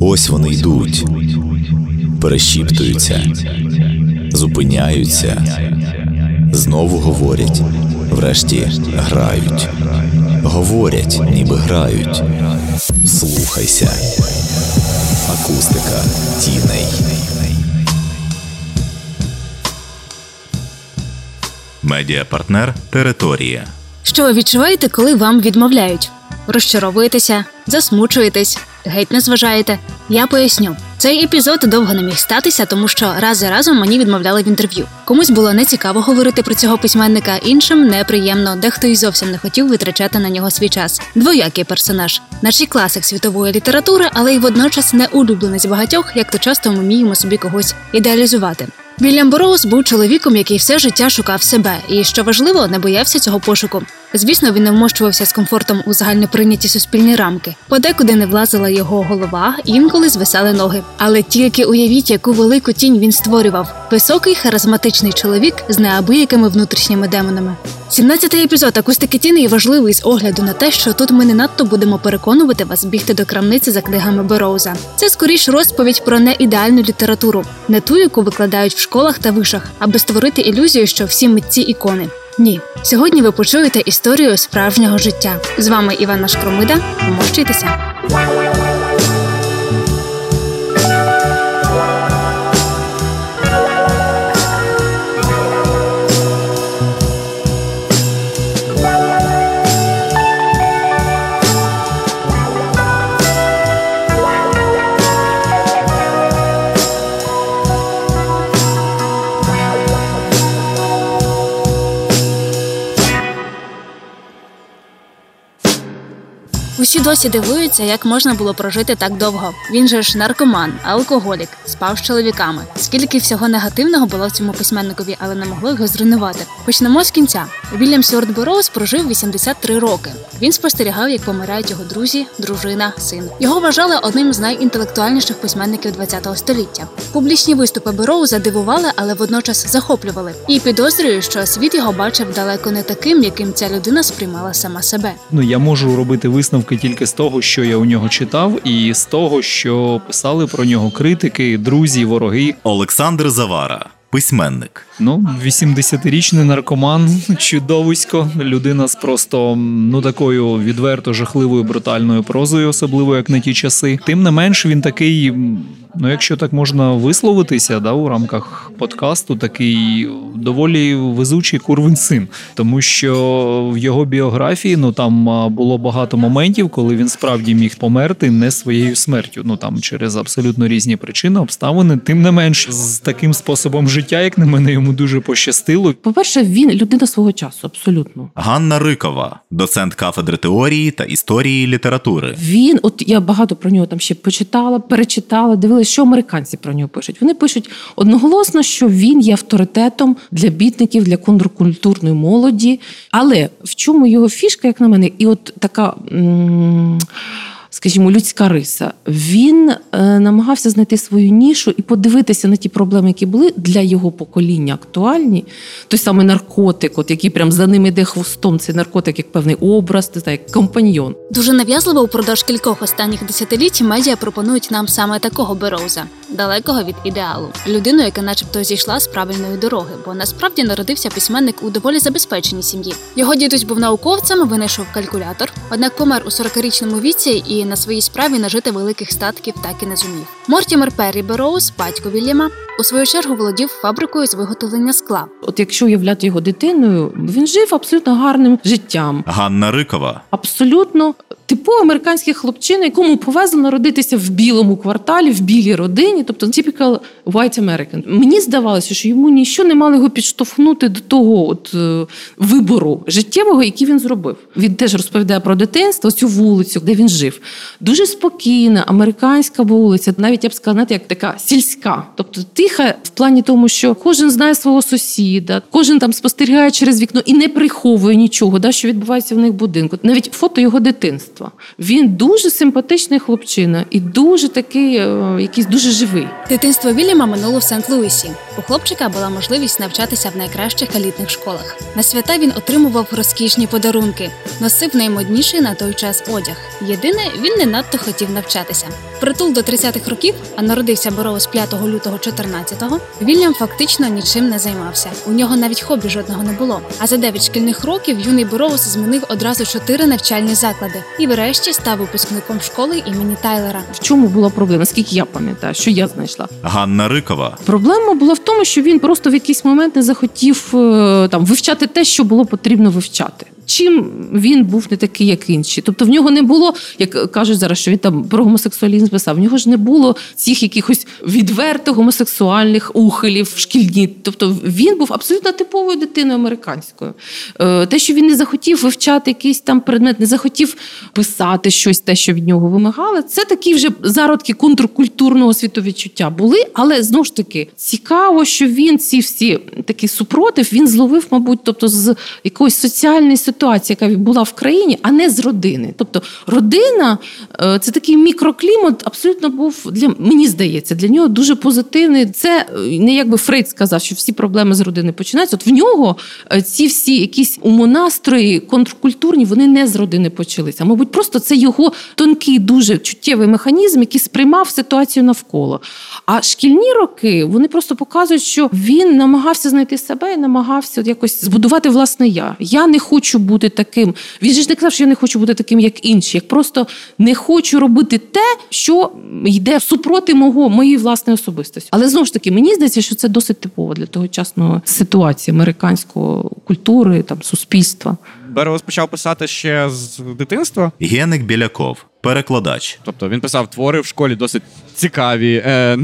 Ось вони йдуть, перешіптуються, зупиняються, знову говорять, врешті грають. Говорять, ніби грають. Слухайся. Акустика тіней. Медіапартнер Територія. Що ви відчуваєте, коли вам відмовляють? Розчаровуєтеся, засмучуєтесь, геть не зважаєте. Я поясню. Цей епізод довго не міг статися, тому що раз за разом мені відмовляли в інтерв'ю. Комусь було нецікаво говорити про цього письменника, іншим неприємно, дехто й зовсім не хотів витрачати на нього свій час. Двоякий персонаж, наче класик світової літератури, але й водночас не улюбленець багатьох, як то часто ми вміємо собі когось ідеалізувати. Вільям Бороуз був чоловіком, який все життя шукав себе, і що важливо, не боявся цього пошуку. Звісно, він не вмощувався з комфортом у загальноприйняті суспільні рамки. Подекуди не влазила його голова, інколи звисали ноги. Але тільки уявіть, яку велику тінь він створював: високий, харизматичний чоловік з неабиякими внутрішніми демонами. 17-й епізод акустики тіни важливий з огляду на те, що тут ми не надто будемо переконувати вас бігти до крамниці за книгами Бероуза. Це скоріш розповідь про неідеальну літературу, не ту, яку викладають в школах та вишах, аби створити ілюзію, що всі митці ікони. Ні, сьогодні ви почуєте історію справжнього життя. З вами Івана Шкромида. Помощуйтеся. Усі досі дивуються, як можна було прожити так довго. Він же ж наркоман, алкоголік, спав з чоловіками. Скільки всього негативного було в цьому письменникові, але не могло його зруйнувати. Почнемо з кінця. Вільям Сьюарт Бороуз прожив 83 роки. Він спостерігав, як помирають його друзі, дружина, син. Його вважали одним з найінтелектуальніших письменників ХХ століття. Публічні виступи Бороуза дивували, але водночас захоплювали. І підозрюю, що світ його бачив далеко не таким, яким ця людина сприймала сама себе. Ну я можу робити висновки тільки з того, що я у нього читав, і з того, що писали про нього критики, друзі, вороги. Олександр Завара, письменник. Ну, 80-річний наркоман, чудовисько, людина з просто ну такою відверто жахливою брутальною прозою, особливо як на ті часи. Тим не менш, він такий, ну якщо так можна висловитися, да, у рамках подкасту, такий доволі везучий курвин син, тому що в його біографії ну там було багато моментів, коли він справді міг померти не своєю смертю. Ну там через абсолютно різні причини, обставини. Тим не менш, з таким способом життя, як на мене, йому дуже пощастило. По-перше, він людина свого часу, абсолютно. Ганна Рикова, доцент кафедри теорії та історії літератури. Він, от я багато про нього там ще почитала, перечитала, дивилася, що американці про нього пишуть. Вони пишуть одноголосно, що він є авторитетом для бітників, для контркультурної молоді. Але в чому його фішка, як на мене, і от така. М- скажімо, людська риса. Він е, намагався знайти свою нішу і подивитися на ті проблеми, які були для його покоління актуальні. Той самий наркотик, от який прям за ним іде хвостом, цей наркотик як певний образ, не знаю, як компаньйон. Дуже нав'язливо упродовж кількох останніх десятиліть медіа пропонують нам саме такого Бероуза, далекого від ідеалу, людину, яка, начебто, зійшла з правильної дороги, бо насправді народився письменник у доволі забезпеченій сім'ї. Його дідусь був науковцем, винайшов калькулятор, однак помер у 40-річному віці і на своїй справі нажити великих статків так і не зумів. Мортімер Перрі Бероуз, батько Вільяма, у свою чергу володів фабрикою з виготовлення скла. От якщо уявляти його дитиною, він жив абсолютно гарним життям. Ганна Рикова, абсолютно типовий американський хлопчина, якому повезло народитися в білому кварталі, в білій родині, тобто typical white American. Мені здавалося, що йому нічого не мало його підштовхнути до того от е, вибору життєвого, який він зробив. Він теж розповідає про дитинство, цю вулицю, де він жив. Дуже спокійна, американська вулиця, навіть я б сказала, як така сільська. Тобто ти тиха в плані тому, що кожен знає свого сусіда, кожен там спостерігає через вікно і не приховує нічого, да, що відбувається в них в будинку. Навіть фото його дитинства. Він дуже симпатичний хлопчина і дуже такий, е, якийсь дуже живий. Дитинство Вільяма минуло в Сент-Луісі. У хлопчика була можливість навчатися в найкращих елітних школах. На свята він отримував розкішні подарунки, носив наймодніший на той час одяг. Єдине, він не надто хотів навчатися. Притул до 30-х років, а народився Бороус 5 лютого 14-го, Вільям фактично нічим не займався. У нього навіть хобі жодного не було. А за 9 шкільних років юний Бороус змінив одразу чотири навчальні заклади і, врешті, став випускником школи імені Тайлера. В чому була проблема? Скільки я пам'ятаю, що я знайшла? Ганна Рикова, Проблема була в тому, що він просто в якийсь момент не захотів е, там вивчати те, що було потрібно вивчати. Чим він був не такий, як інші? Тобто в нього не було, як кажуть зараз, що він там про гомосексуалізм писав. В нього ж не було цих якихось відверто гомосексуальних ухилів шкільні. Тобто він був абсолютно типовою дитиною американською. Е, Те, що він не захотів вивчати якийсь там предмет, не захотів писати щось, те, що від нього вимагали, це такі вже зародки контркультурного світовідчуття були. Але знову ж таки цікаво, що він ці всі такі супротив він зловив, мабуть, тобто з якоїсь соціальної ситуації, яка була в країні, а не з родини. Тобто родина е, це такий мікроклімат, абсолютно був для мені здається, для нього дуже позитивний. Це е, не якби Фрейд сказав, що всі проблеми з родини починаються. От в нього е, ці всі якісь умонастрої контркультурні, вони не з родини почалися. Мабуть, просто це його тонкий, дуже чуттєвий механізм, який сприймав ситуацію навколо. А шкільні роки вони просто показують, що він намагався знайти себе і намагався якось збудувати власне я. Я не хочу бути таким. Він же ж не казав, що я не хочу бути таким, як інші. Як просто не хочу робити те, що йде супроти мого моєї власної особистості. Але знову ж таки, мені здається, що це досить типово для тогочасної ситуації американської культури, там суспільства. Береус почав писати ще з дитинства. Геник Біляков, перекладач. Тобто він писав твори в школі досить цікаві. Е,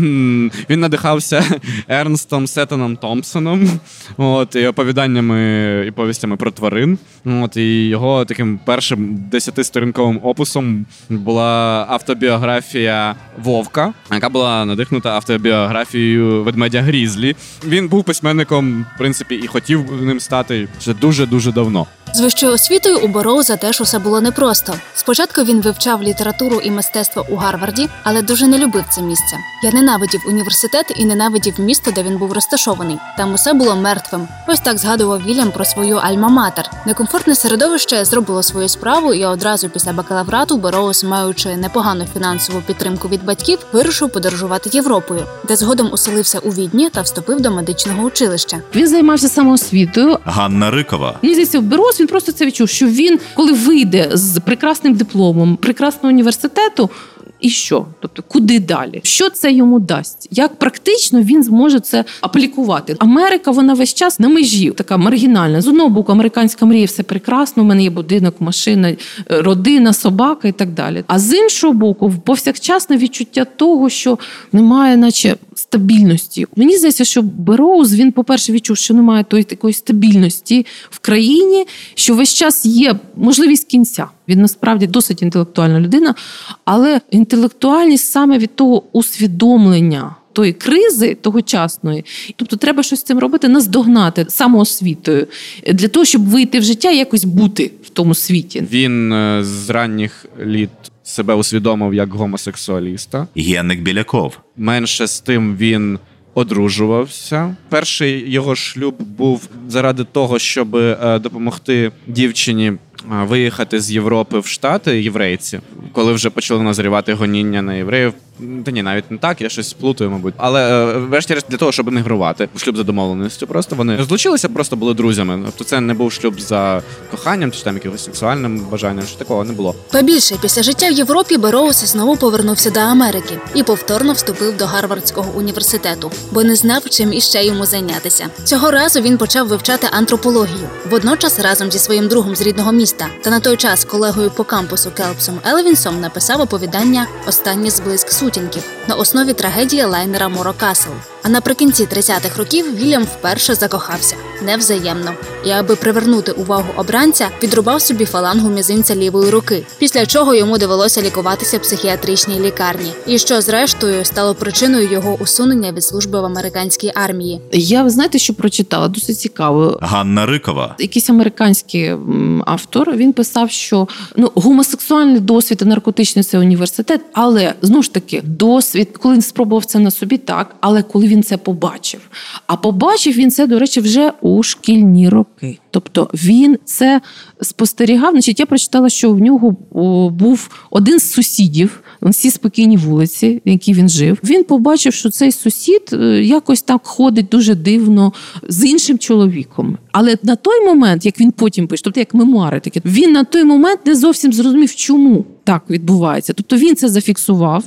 він надихався Ернстом Сеттоном Томпсоном, от, і оповіданнями і повістями про тварин. От, і його таким першим десятисторінковим опусом була автобіографія Вовка, яка була надихнута автобіографією ведмедя Грізлі. Він був письменником, в принципі, і хотів ним стати ще дуже-дуже давно. З вищою освітою у Бороуза теж усе було непросто. Спочатку він вивчав літературу і мистецтво у Гарварді, але дуже не любив це місце. Я ненавидів університет і ненавидів місто, де він був розташований. Там усе було мертвим. Ось так згадував Вільям про свою альма-матер. Некомфортне середовище зробило свою справу, і одразу після бакалаврату Бороуз, маючи непогану фінансову підтримку від батьків, вирушив подорожувати Європою, де згодом оселився у Відні та вступив до медичного училища. Він займався самоосвітою, Ганна Рикова, Мені здається, в Берос він просто це відчув, що він, коли вийде з прекрасним дипломом прекрасного університету. І що? Тобто, куди далі? Що це йому дасть? Як практично він зможе це аплікувати? Америка, вона весь час на межі, така маргінальна. З одного боку, американська мрія все прекрасно. У мене є будинок, машина, е, родина, собака і так далі. А з іншого боку, повсякчасне відчуття того, що немає, наче стабільності. Мені здається, що Бероуз він, по-перше, відчув, що немає тої такої стабільності в країні, що весь час є можливість кінця. Він насправді досить інтелектуальна людина, але інтелектуальність саме від того усвідомлення. Тої кризи тогочасної, тобто треба щось з цим робити, наздогнати самоосвітою для того, щоб вийти в життя і якось бути в тому світі. Він е, з ранніх літ себе усвідомив як гомосексуаліста. Геник Біляков, Менше з тим він одружувався. Перший його шлюб був заради того, щоб е, допомогти дівчині е, виїхати з Європи в Штати єврейці, коли вже почали назрівати гоніння на євреїв. Та ні, навіть не так, я щось сплутаю, мабуть. Але е, врешті-решт для того, щоб емігрувати в шлюб за домовленістю, просто вони розлучилися, просто були друзями. Тобто це не був шлюб за коханням чи там якимось сексуальним бажанням, що такого не було. Побільше після життя в Європі Бероус знову повернувся до Америки і повторно вступив до Гарвардського університету, бо не знав, чим іще йому зайнятися. Цього разу він почав вивчати антропологію, водночас разом зі своїм другом з рідного міста та на той час колегою по кампусу Келпсом Елвінсом написав оповідання Останній зблиск сутінків на основі трагедії лайнера Морокасл. А наприкінці 30-х років Вільям вперше закохався невзаємно. І аби привернути увагу обранця, підрубав собі фалангу мізинця лівої руки, після чого йому довелося лікуватися в психіатричній лікарні, і що зрештою стало причиною його усунення від служби в американській армії. Я ви знаєте, що прочитала досить цікаво. Ганна Рикова, Якийсь американський автор він писав, що ну гомосексуальний досвід і наркотичний це університет, але знову ж таки досвід, коли він спробував це на собі, так, але коли він це побачив. А побачив він це, до речі, вже у шкільні роки. Тобто він це спостерігав. Значить, я прочитала, що в нього був один з сусідів всі спокійні вулиці, в якій він жив. Він побачив, що цей сусід е, якось так ходить дуже дивно з іншим чоловіком. Але на той момент, як він потім пише, тобто як мемуари такі, він на той момент не зовсім зрозумів, чому так відбувається. Тобто він це зафіксував.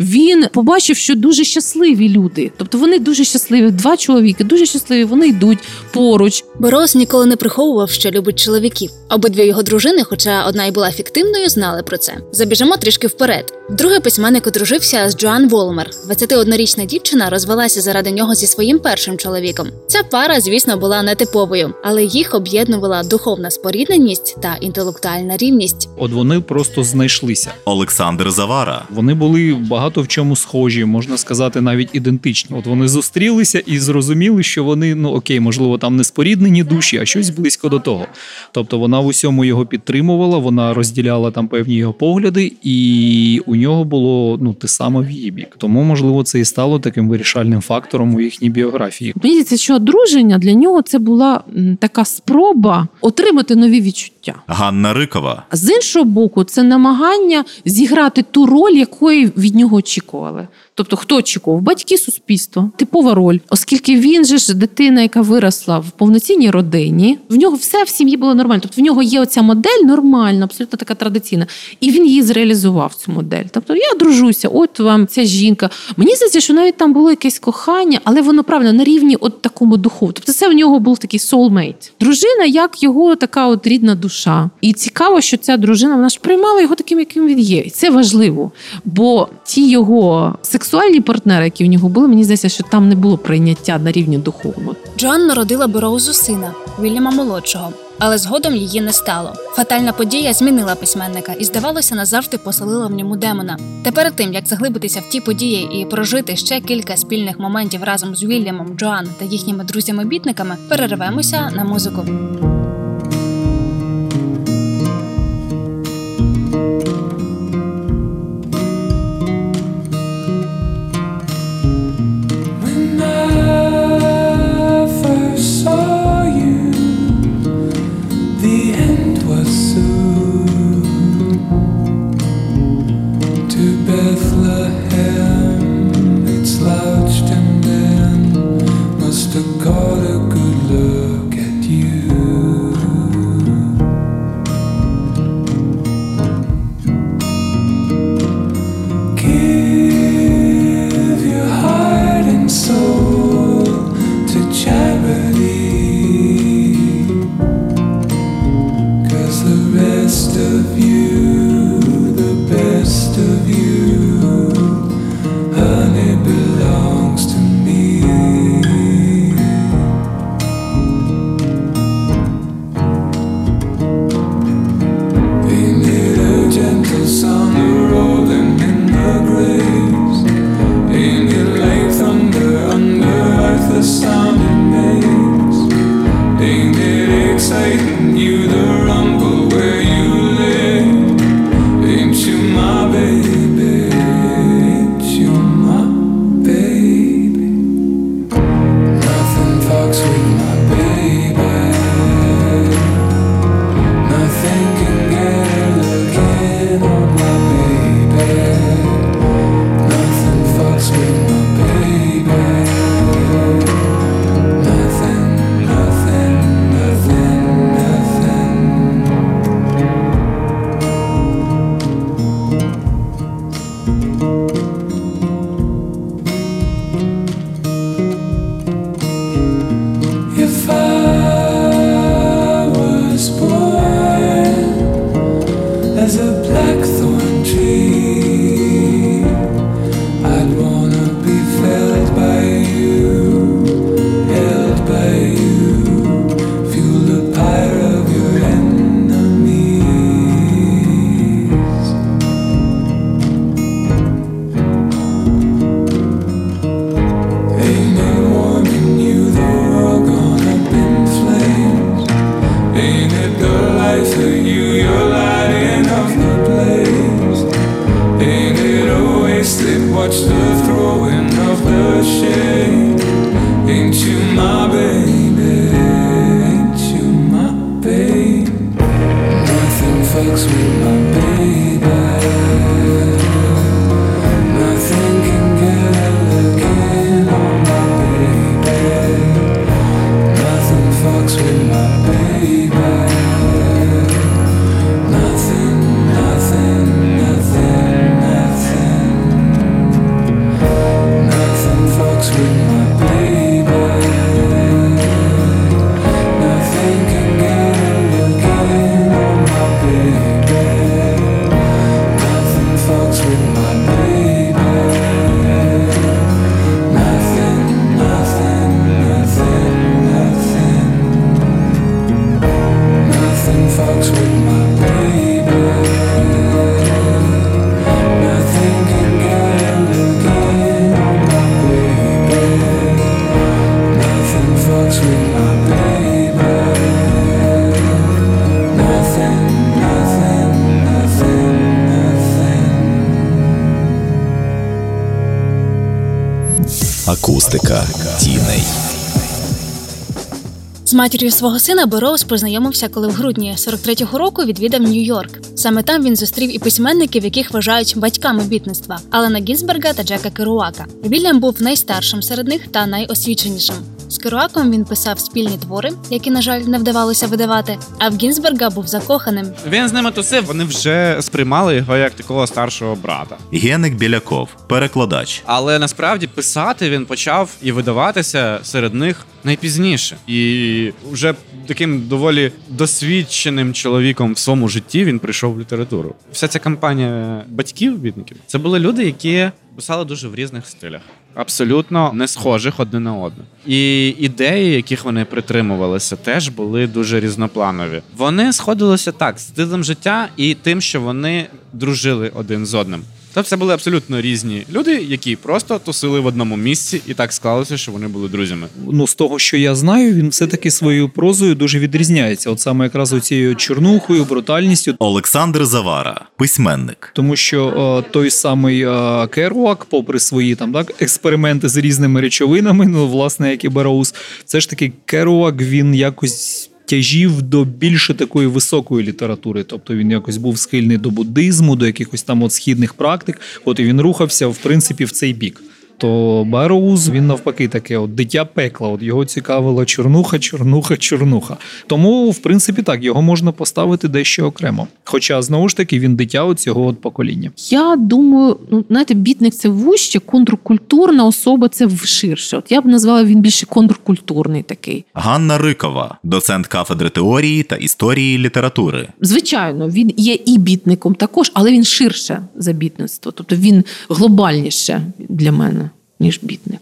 Він побачив, що дуже щасливі люди. Тобто вони дуже щасливі. Два чоловіки дуже щасливі. Вони йдуть поруч. Борос ніколи не приховував, що любить чоловіків. Обидві його дружини, хоча одна й була фіктивною, знали про це. Забіжимо трішки вперед. Другий письменник одружився з Джоан Волмер. 21-річна дівчина розвелася заради нього зі своїм першим чоловіком. Ця пара, звісно, була нетиповою, але їх об'єднувала духовна спорідненість та інтелектуальна рівність. От вони просто знайшлися. Олександр Завара, Вони були багато в чому схожі, можна сказати, навіть ідентичні. От вони зустрілися і зрозуміли, що вони, ну окей, можливо, там не споріднені душі, а щось близько до того. Тобто вона в усьому його підтримувала, вона розділяла там певні його погляди, і у нього було ну те саме в її бік. Тому, можливо, це і стало таким вирішальним фактором у їхній біографії. Мені здається, що одруження для нього це була така спроба отримати нові відчуття. Ганна Рикова, з іншого боку, це намагання зіграти ту роль, якої від нього очікували. Тобто, хто очікував? Батьки суспільство, типова роль, оскільки він же ж дитина, яка виросла в повноцінній родині, в нього все в сім'ї було нормально. Тобто в нього є оця модель нормальна, абсолютно така традиційна, і він її зреалізував цю модель. Тобто я дружуся, от вам ця жінка. Мені здається, що навіть там було якесь кохання, але воно правильно на рівні от такому духу. Тобто, це в нього був такий soulmate. Дружина, як його така от рідна душа. І цікаво, що ця дружина вона ж приймала його таким, яким він є. І це важливо. Бо ті його сексуальні партнери, які в нього були, мені здається, що там не було прийняття на рівні духовного. Джоан народила Бероузу сина Вільяма молодшого, але згодом її не стало. Фатальна подія змінила письменника і, здавалося, назавжди поселила в ньому демона. Та перед тим як заглибитися в ті події і прожити ще кілька спільних моментів разом з Вільямом, Джоан та їхніми друзями-бітниками, перервемося на музику. Акустика тіней. З матір'ю свого сина Бероуз познайомився, коли в грудні 43-го року відвідав Нью-Йорк. Саме там він зустрів і письменників, яких вважають батьками бітництва Алана Гінзберга та Джека Керуака. Вільям був найстаршим серед них та найосвіченішим. З Керуаком він писав спільні твори, які, на жаль, не вдавалося видавати. А в Гінзберга був закоханим. Він з ними тусив, вони вже сприймали його як такого старшого брата. Геник Біляков, перекладач. Але насправді писати він почав і видаватися серед них найпізніше. І вже таким доволі досвідченим чоловіком в своєму житті він прийшов в літературу. Вся ця кампанія батьків бідників це були люди, які писали дуже в різних стилях. Абсолютно не схожих одне на одне. І ідеї, яких вони притримувалися, теж були дуже різнопланові. Вони сходилися так з стилем життя і тим, що вони дружили один з одним. Тобто це були абсолютно різні люди, які просто тусили в одному місці, і так склалося, що вони були друзями. Ну, з того, що я знаю, він все-таки своєю прозою дуже відрізняється. От саме якраз оцією чорнухою, брутальністю. Олександр Завара, письменник. Тому що е, той самий е, Керуак, попри свої там так експерименти з різними речовинами, ну власне, як і Бероуз, все ж таки Керуак він якось. Тяжів до більше такої високої літератури, тобто він якось був схильний до буддизму, до якихось там от східних практик. От і він рухався в принципі в цей бік. То Бероуз він навпаки таке, от дитя пекла. От його цікавила чорнуха, чорнуха, чорнуха. Тому, в принципі, так його можна поставити дещо окремо. Хоча знову ж таки він дитя от цього от покоління. Я думаю, ну знаєте, бітник це вуще, контркультурна особа це ширше. От я б назвала він більше контркультурний такий. Ганна Рикова, доцент кафедри теорії та історії літератури. Звичайно, він є і бітником також, але він ширше за бітництво. Тобто він глобальніше для мене, ніж бітник.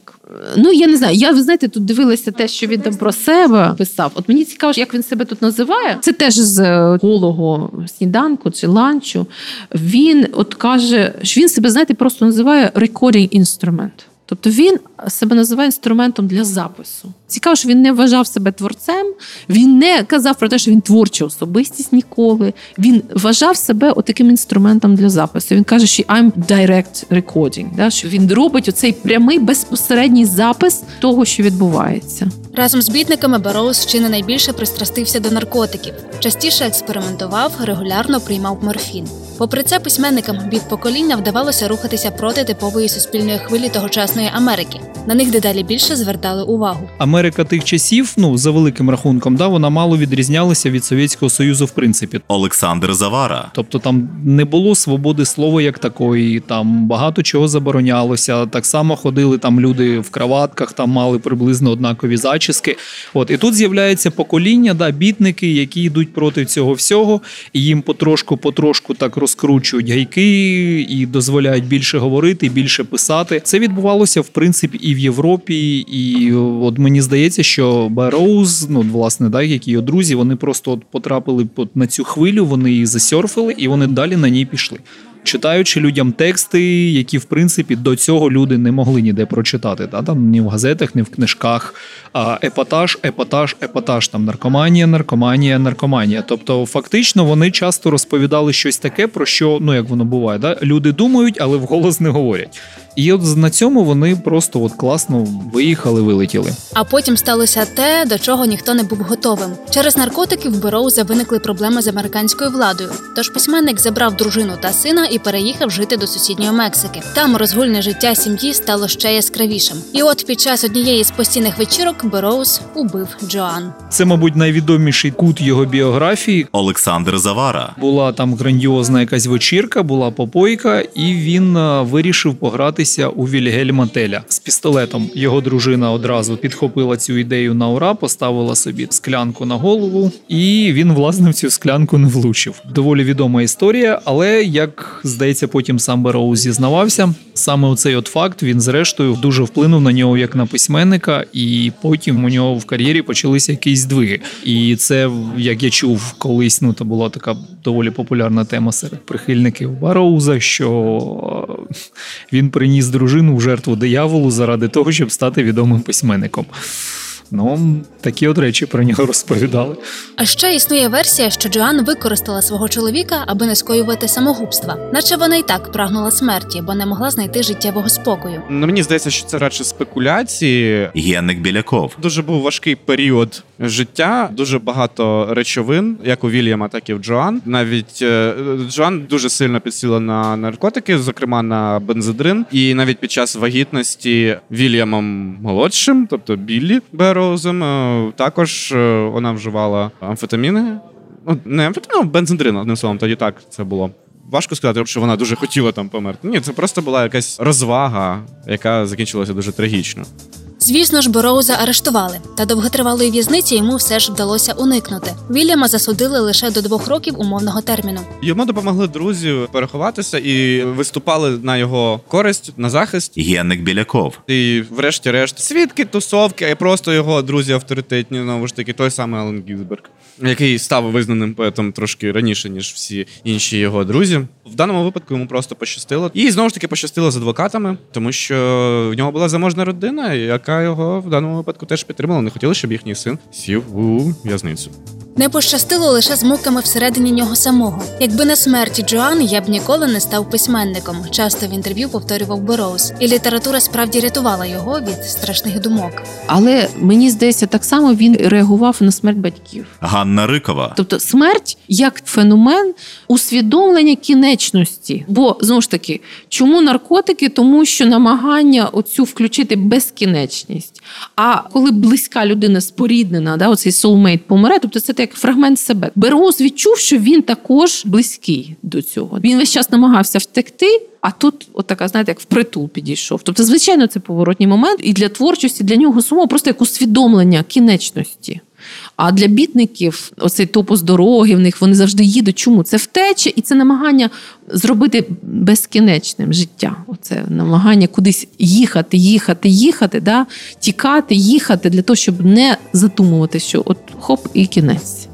Ну, я не знаю. Я ви знаєте, тут дивилася те, що він там про себе писав. От мені цікаво, як він себе тут називає. Це теж з голого колого сніданку чи ланчу. Він от каже, що він себе, знаєте, просто називає recording інструмент. Тобто він себе називає інструментом для запису. Цікаво, що він не вважав себе творцем, він не казав про те, що він творча особистість ніколи. Він вважав себе отаким інструментом для запису. Він каже, що I'm direct recording, да, що він робить оцей прямий безпосередній запис того, що відбувається. Разом з бітниками Бероуз чи не найбільше пристрастився до наркотиків, частіше експериментував, регулярно приймав морфін. Попри це, письменникам від покоління вдавалося рухатися проти типової суспільної хвилі тогочасної Америки. На них дедалі більше звертали увагу. Америка тих часів, ну за великим рахунком, да, вона мало відрізнялася від Совєтського Союзу, в принципі. Олександр Завара, Тобто там не було свободи слова як такої, там багато чого заборонялося. Так само ходили там люди в краватках, там мали приблизно однакові зачіски. От і тут з'являється покоління, да, бітники, які йдуть проти цього всього, і їм потрошку-потрошку так розкручують гайки і дозволяють більше говорити, більше писати. Це відбувалося в принципі і в Європі. І от мені здається, що Бароуз, ну власне, да, як його друзі, вони просто от потрапили от на цю хвилю, вони її засьорфили, і вони далі на ній пішли. Читаючи людям тексти, які в принципі до цього люди не могли ніде прочитати. Та там ні в газетах, ні в книжках. А епатаж, епатаж, епатаж, там наркоманія, наркоманія, наркоманія. Тобто, фактично, вони часто розповідали щось таке, про що ну як воно буває, да? люди думають, але вголос не говорять. І от на цьому вони просто от класно виїхали, вилетіли. А потім сталося те, до чого ніхто не був готовим. Через наркотики в Бероуза виникли проблеми з американською владою. Тож письменник забрав дружину та сина і переїхав жити до сусідньої Мексики. Там розгульне життя сім'ї стало ще яскравішим. І от під час однієї з постійних вечірок Бероуз убив Джоан. Це, мабуть, найвідоміший кут його біографії. Олександр Завара, Була там грандіозна якась вечірка, була попойка, і він е, вирішив погратися у Вільгельма Теля з пістолетом. Його дружина одразу підхопила цю ідею на ура, поставила собі склянку на голову, і він власне в цю склянку не влучив. Доволі відома історія, але як здається, потім сам Бероуз зізнавався, саме оцей от факт він зрештою дуже вплинув на нього як на письменника, і потім у нього в кар'єрі почалися якісь здвиги. І це, як я чув колись, ну то була така доволі популярна тема серед прихильників Бароуза, що е, він приніс дружину в жертву дияволу заради того, щоб стати відомим письменником. Ну, такі от речі про нього розповідали. А ще існує версія, що Джоан використала свого чоловіка, аби не скоювати самогубства, наче вона й так прагнула смерті, бо не могла знайти життєвого спокою. Ну, мені здається, що це радше спекуляції. Генник Біляков, Дуже був важкий період життя, дуже багато речовин, як у Вільяма, так і в Джоан. Навіть е, Джоан дуже сильно підсіла на наркотики, зокрема на бензодрин. І навіть під час вагітності Вільямом молодшим, тобто Біллі Бероузом, е, також е, вона вживала амфетаміни. Ну, не амфетаміни, а бензендрин, одним словом, тоді так це було. Важко сказати, що вона дуже хотіла там померти. Ні, це просто була якась розвага, яка закінчилася дуже трагічно. Звісно ж, Бороуза арештували, та довготривалої в'язниці йому все ж вдалося уникнути. Вільяма засудили лише до двох років умовного терміну. Йому допомогли друзі переховатися і виступали на його користь, на захист. Генник Біляков, І, врешті-решт, свідки, тусовки, а просто його друзі авторитетні, знову ж таки, той самий Ален Гізберг, який став визнаним поетом трошки раніше, ніж всі інші його друзі. В даному випадку йому просто пощастило. І знову ж таки пощастило з адвокатами, тому що в нього була заможна родина, яка його в даному випадку теж підтримала. Не хотіли, щоб їхній син сів у в'язницю. Не пощастило лише з муками всередині нього самого. Якби не смерті Джоан, я б ніколи не став письменником. Часто в інтерв'ю повторював Бороуз. І література справді рятувала його від страшних думок. Але мені здається, так само він реагував на смерть батьків. Ганна Рикова, Тобто смерть як феномен усвідомлення кінечності. Бо знову ж таки, чому наркотики? Тому що намагання оцю включити безкінечність. А коли близька людина споріднена, да, оцей солмейт помре, тобто це як фрагмент себе. Бероуз відчув, що він також близький до цього. Він весь час намагався втекти. А тут, от знаєте, як впритул підійшов. Тобто, звичайно, це поворотній момент, і для творчості, для нього самого просто як усвідомлення кінечності. А для бітників оцей топос дороги в них вони завжди їдуть. Чому? Це втеча і це намагання зробити безкінечним життя. Оце намагання кудись їхати, їхати, їхати, да? тікати, їхати для того, щоб не задумувати, що от хоп і кінець.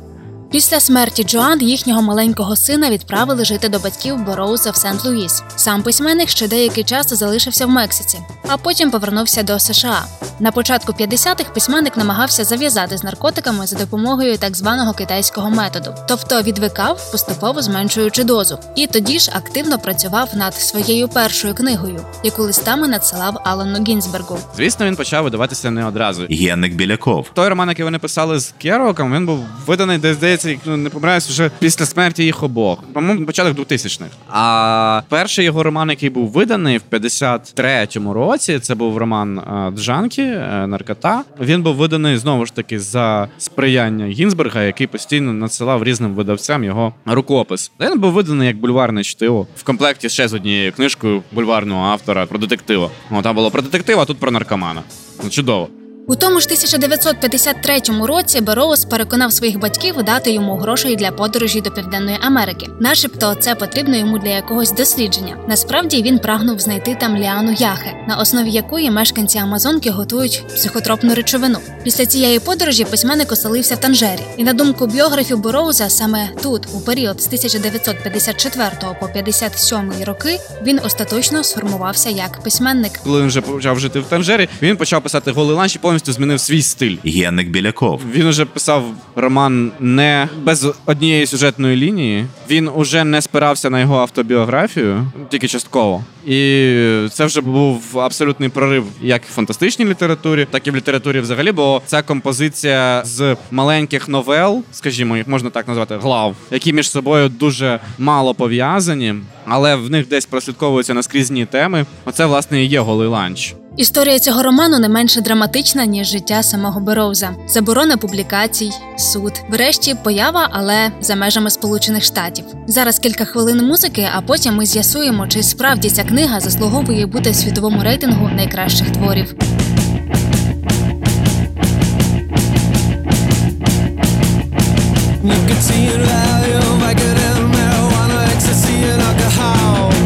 Після смерті Джоан їхнього маленького сина відправили жити до батьків Бороуза в Сент-Луїс. Сам письменник ще деякий час залишився в Мексиці, а потім повернувся до США. На початку 50-х письменник намагався зав'язати з наркотиками за допомогою так званого китайського методу, тобто відвикав, поступово зменшуючи дозу. І тоді ж активно працював над своєю першою книгою, яку листами надсилав Алану Гінзбергу. Звісно, він почав видаватися не одразу. Генник Біляков, Той роман, який вони писали з Кероком, він був виданий, десь здається, як ну, не помиляюсь, вже після смерті їх обох. По-моєму, початок 2000-х. А перший його роман, який був виданий в 53-му році, це був роман е, Джанкі е, Наркота. Він був виданий знову ж таки за сприяння Гінзберга, який постійно надсилав різним видавцям його рукопис. Він був виданий як бульварне чтиво в комплекті ще з однією книжкою бульварного автора про детектива. О, там було про детектива, а тут про наркомана. Ну, чудово. У тому ж 1953 році Бероуз переконав своїх батьків дати йому грошей для подорожі до Південної Америки. Начебто це потрібно йому для якогось дослідження. Насправді він прагнув знайти там ліану яхи, на основі якої мешканці Амазонки готують психотропну речовину. Після цієї подорожі письменник оселився в Танжері, і на думку біографів Бероуза, саме тут, у період з 1954 по 57 роки, він остаточно сформувався як письменник. Коли він вже почав жити в Танжері, він почав писати голий ланч і повністю повністю змінив свій стиль. Генник Біляков. Він уже писав роман не без однієї сюжетної лінії. Він уже не спирався на його автобіографію, тільки частково. І це вже був абсолютний прорив як в фантастичній літературі, так і в літературі взагалі. Бо ця композиція з маленьких новел, скажімо, їх можна так назвати, глав, які між собою дуже мало пов'язані, але в них десь прослідковуються наскрізні теми. Оце власне і є голий ланч. Історія цього роману не менше драматична, ніж життя самого Бероуза. Заборона публікацій, суд, врешті поява, але за межами Сполучених Штатів. Зараз кілька хвилин музики, а потім ми з'ясуємо, чи справді ця книга заслуговує бути світовому рейтингу найкращих творів. Nicotine value, Vicodin, marijuana, ecstasy, and alcohol.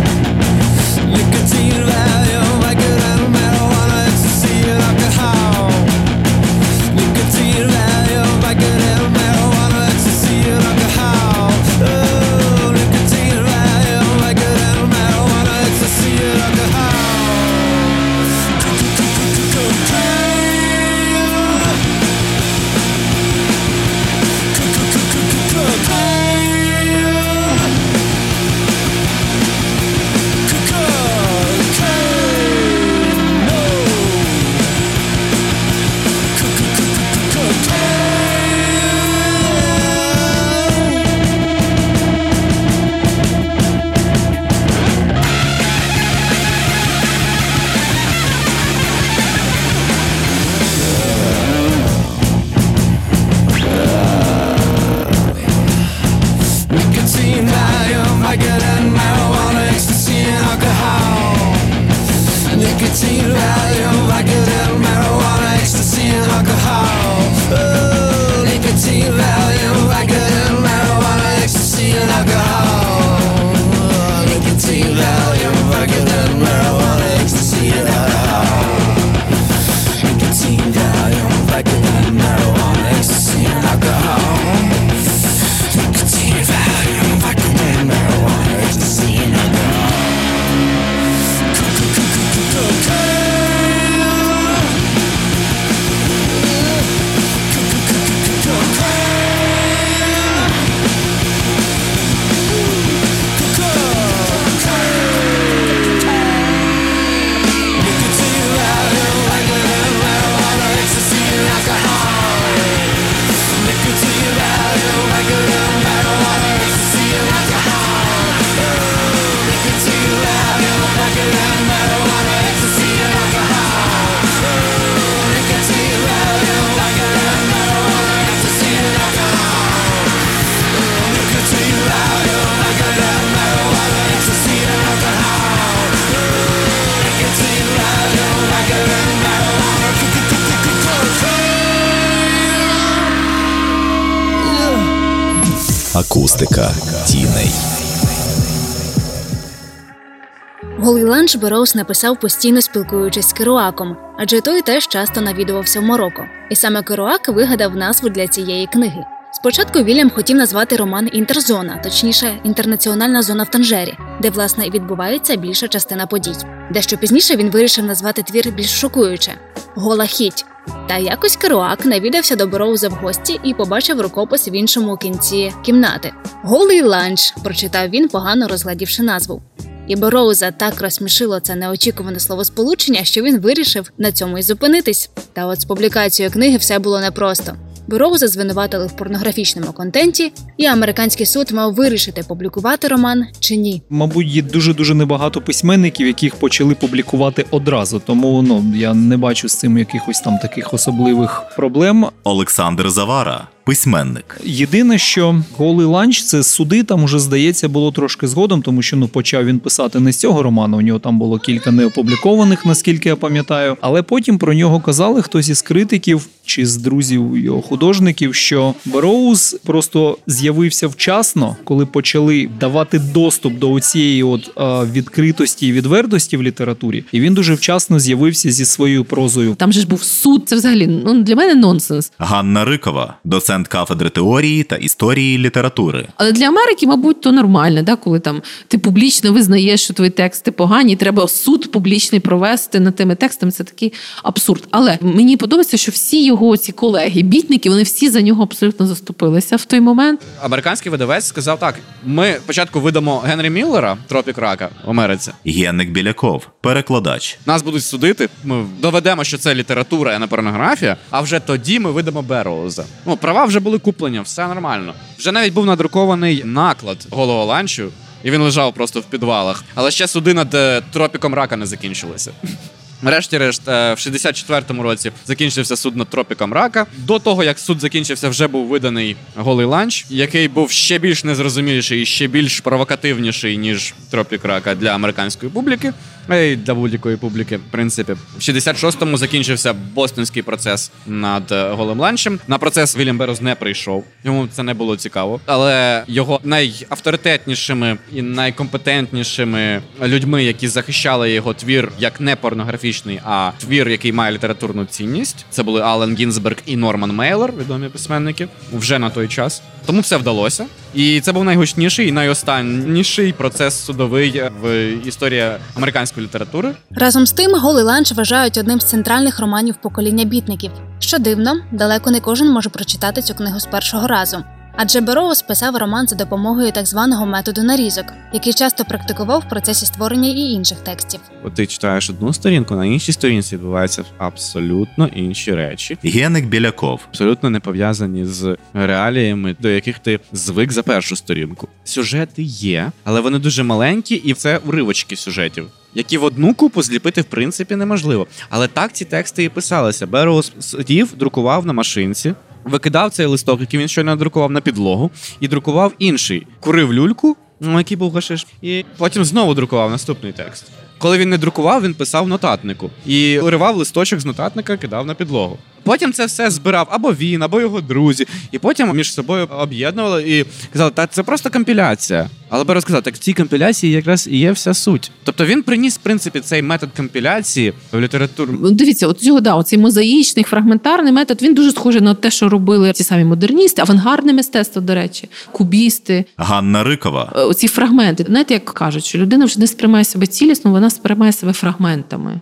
Акустика тіней. Голий ланч Бероуз написав постійно спілкуючись з Керуаком, адже той теж часто навідувався в Марокко. І саме Керуак вигадав назву для цієї книги. Спочатку Вільям хотів назвати роман Інтерзона, точніше, інтернаціональна зона в Танжері, де власне відбувається більша частина подій. Дещо пізніше він вирішив назвати твір більш шокуюче Гола хіть. Та якось Керуак навідався до Бероуза в гості і побачив рукопис в іншому кінці кімнати. Голий ланч, прочитав він, погано розглядівши назву. І Бероуза так розсмішило це неочікуване словосполучення, що він вирішив на цьому й зупинитись. Та от з публікацією книги все було непросто. Бероуза звинуватили в порнографічному контенті, і американський суд мав вирішити, публікувати роман чи ні. Мабуть, є дуже дуже небагато письменників, яких почали публікувати одразу. Тому ну я не бачу з цим якихось там таких особливих проблем. Олександр Завара, письменник. Єдине, що голий ланч це суди там уже здається було трошки згодом, тому що ну почав він писати не з цього роману. У нього там було кілька неопублікованих, наскільки я пам'ятаю. Але потім про нього казали хтось із критиків чи з друзів його художників, що Бероуз просто з'явився вчасно, коли почали давати доступ до цієї от е, відкритості і відвертості в літературі, і він дуже вчасно з'явився зі своєю прозою. Там же ж був суд. Це взагалі ну для мене нонсенс. Ганна Рикова, доцент доцент кафедри теорії та історії літератури. Але для Америки, мабуть, то нормально, да, коли там ти публічно визнаєш, що твої тексти погані, і треба суд публічний провести над тими текстами. Це такий абсурд. Але мені подобається, що всі його ці колеги, бітники, вони всі за нього абсолютно заступилися в той момент. Американський видавець сказав так: ми спочатку видамо Генрі Міллера, Тропік Рака в Америці. Генник Біляков, перекладач. Нас будуть судити. Ми доведемо, що це література, а не порнографія. А вже тоді ми видамо Берроуза. Ну, права вже були куплені, все нормально. Вже навіть був надрукований наклад голого ланчу, і він лежав просто в підвалах. Але ще суди над е, тропіком рака не закінчилися. Врешті-решт, е, в 64-му році закінчився суд над тропіком рака. До того як суд закінчився, вже був виданий голий ланч, який був ще більш незрозуміліший і ще більш провокативніший ніж тропік рака для американської публіки. Й для будь-якої публіки, в принципі. В 66-му закінчився бостонський процес над е, голим ланчем. На процес Вільям Берроуз не прийшов. Йому це не було цікаво. Але його найавторитетнішими і найкомпетентнішими людьми, які захищали його твір як не порнографічний, а твір, який має літературну цінність. Це були Ален Гінзберг і Норман Мейлер, відомі письменники, вже на той час. Тому все вдалося. І це був найгучніший і найостанніший процес судовий в історії американської літератури. Разом з тим, голий ланч вважають одним з центральних романів покоління бітників. Що дивно, далеко не кожен може прочитати цю книгу з першого разу. Адже Бероус писав роман за допомогою так званого методу нарізок, який часто практикував в процесі створення і інших текстів. От ти читаєш одну сторінку, на іншій сторінці відбуваються абсолютно інші речі, Генник Біляков, абсолютно не пов'язані з реаліями, до яких ти звик за першу сторінку. Сюжети є, але вони дуже маленькі, і це уривочки сюжетів. Які в одну купу зліпити в принципі неможливо. Але так ці тексти і писалися. Бероус сидів, друкував на машинці, викидав цей листок, який він щойно друкував на підлогу, і друкував інший. Курив люльку, ну, який був гашиш, і потім знову друкував наступний текст. Коли він не друкував, він писав нотатнику і уривав листочок з нотатника, кидав на підлогу. Потім це все збирав або він, або його друзі, і потім між собою об'єднували і казали, та це просто компіляція. Але Берос сказав, так в цій компіляції якраз і є вся суть. Тобто він приніс, в принципі, цей метод компіляції в літературу. Ну, Дивіться, от цього да, оцей мозаїчний, фрагментарний метод. Він дуже схожий на те, що робили ті самі модерністи, авангардне мистецтво, до речі, кубісти. Ганна Рикова, Е, Оці фрагменти, знаєте, як кажуть, що людина вже не сприймає себе цілісно, вона сприймає себе фрагментами.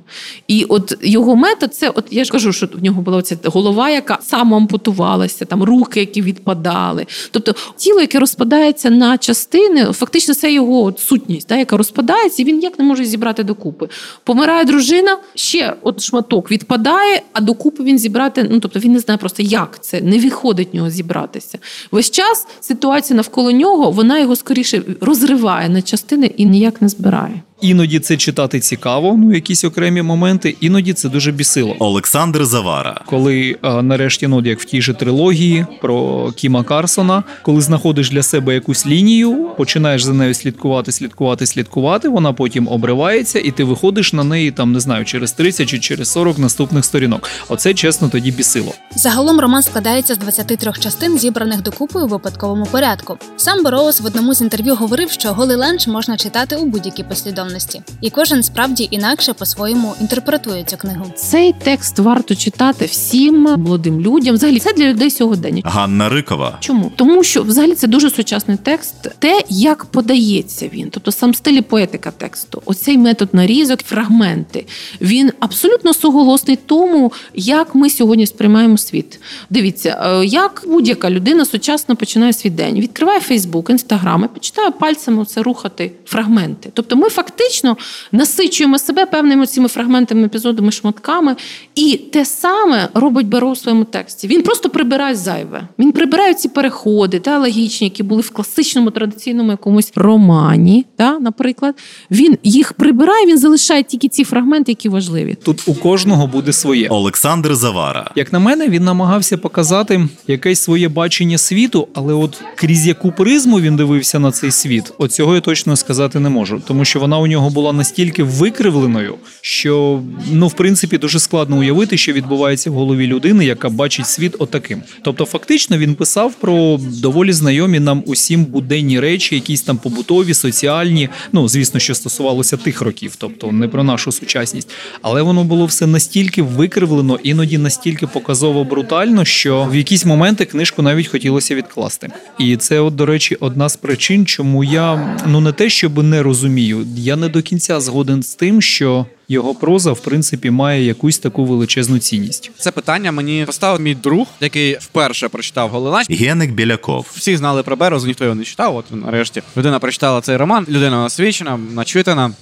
І от його метод, це от я ж кажу, що в нього була оця голова, яка самоампутувалася, там руки, які відпадали. Тобто тіло, яке розпадається на частини, фактично це його от сутність, да, яка розпадається, і він як не може зібрати докупи. Помирає дружина, ще от шматок відпадає, а докупи він зібрати. Ну тобто він не знає просто, як це не виходить нього зібратися. Весь час ситуація навколо нього, вона його скоріше розриває на частини і ніяк не збирає. Іноді це читати цікаво, ну якісь окремі моменти, іноді це дуже бісило. Олександр Завара, Коли е, нарешті, ну як в тій же трилогії про Кіма Карсона, коли знаходиш для себе якусь лінію, починаєш за нею слідкувати, слідкувати, слідкувати, вона потім обривається, і ти виходиш на неї там, не знаю, через 30 чи через 40 наступних сторінок. Оце чесно тоді бісило. Загалом роман складається з 23 частин, зібраних докупи у випадковому порядку. Сам Бероус в одному з інтерв'ю говорив, що голий ленч можна читати у будь-якій послідовності, і кожен справді інакше по-своєму інтерпретує цю книгу. Цей текст варто читати всім молодим людям. Взагалі це для людей сьогодення. Ганна Рикова, Чому? Тому що взагалі це дуже сучасний текст, те, як подається він, тобто сам стиль поетика тексту, оцей метод нарізок, фрагменти, він абсолютно суголосний тому, як ми сьогодні сприймаємо світ. Дивіться, е, як будь-яка людина сучасно починає свій день, відкриває Фейсбук, Інстаграм і починає пальцями це рухати фрагменти. Тобто ми фактично насичуємо себе певними цими фрагментами, епізодами, шматками, і те саме робить Беро у своєму тексті. Він просто прибирає зайве. Він прибирає ці переходи, та логічні, які були в класичному традиційному якомусь романі, та, наприклад. Він їх прибирає, він залишає тільки ці фрагменти, які важливі. Тут у кожного буде своє. Олександр Завара, Як на мене, він намагався показати якесь своє бачення світу, але от крізь яку призму він дивився на цей світ, от цього я точно сказати не можу, тому що вона у нього була настільки викривленою, що ну в принципі дуже складно уявити, що відбувається в голові людини, яка бачить світ отаким. Тобто, фактично, він писав про доволі знайомі нам усім буденні речі, якісь там побутові, соціальні. Ну звісно, що стосувалося тих років, тобто не про нашу сучасність, але воно було все настільки викривлено, іноді настільки показово брутально, що в якісь моменти книжку навіть хотілося відкласти. І це, от, до речі, одна з причин, чому я ну не те, щоб не розумію, я не до кінця згоден з тим, що його проза в принципі має якусь таку величезну цінність. Це питання мені поставив мій друг, який вперше прочитав Голиланч. Геник Біляков. Всі знали про Березу, ніхто його не читав. От нарешті людина прочитала цей роман, людина освічена, начитана.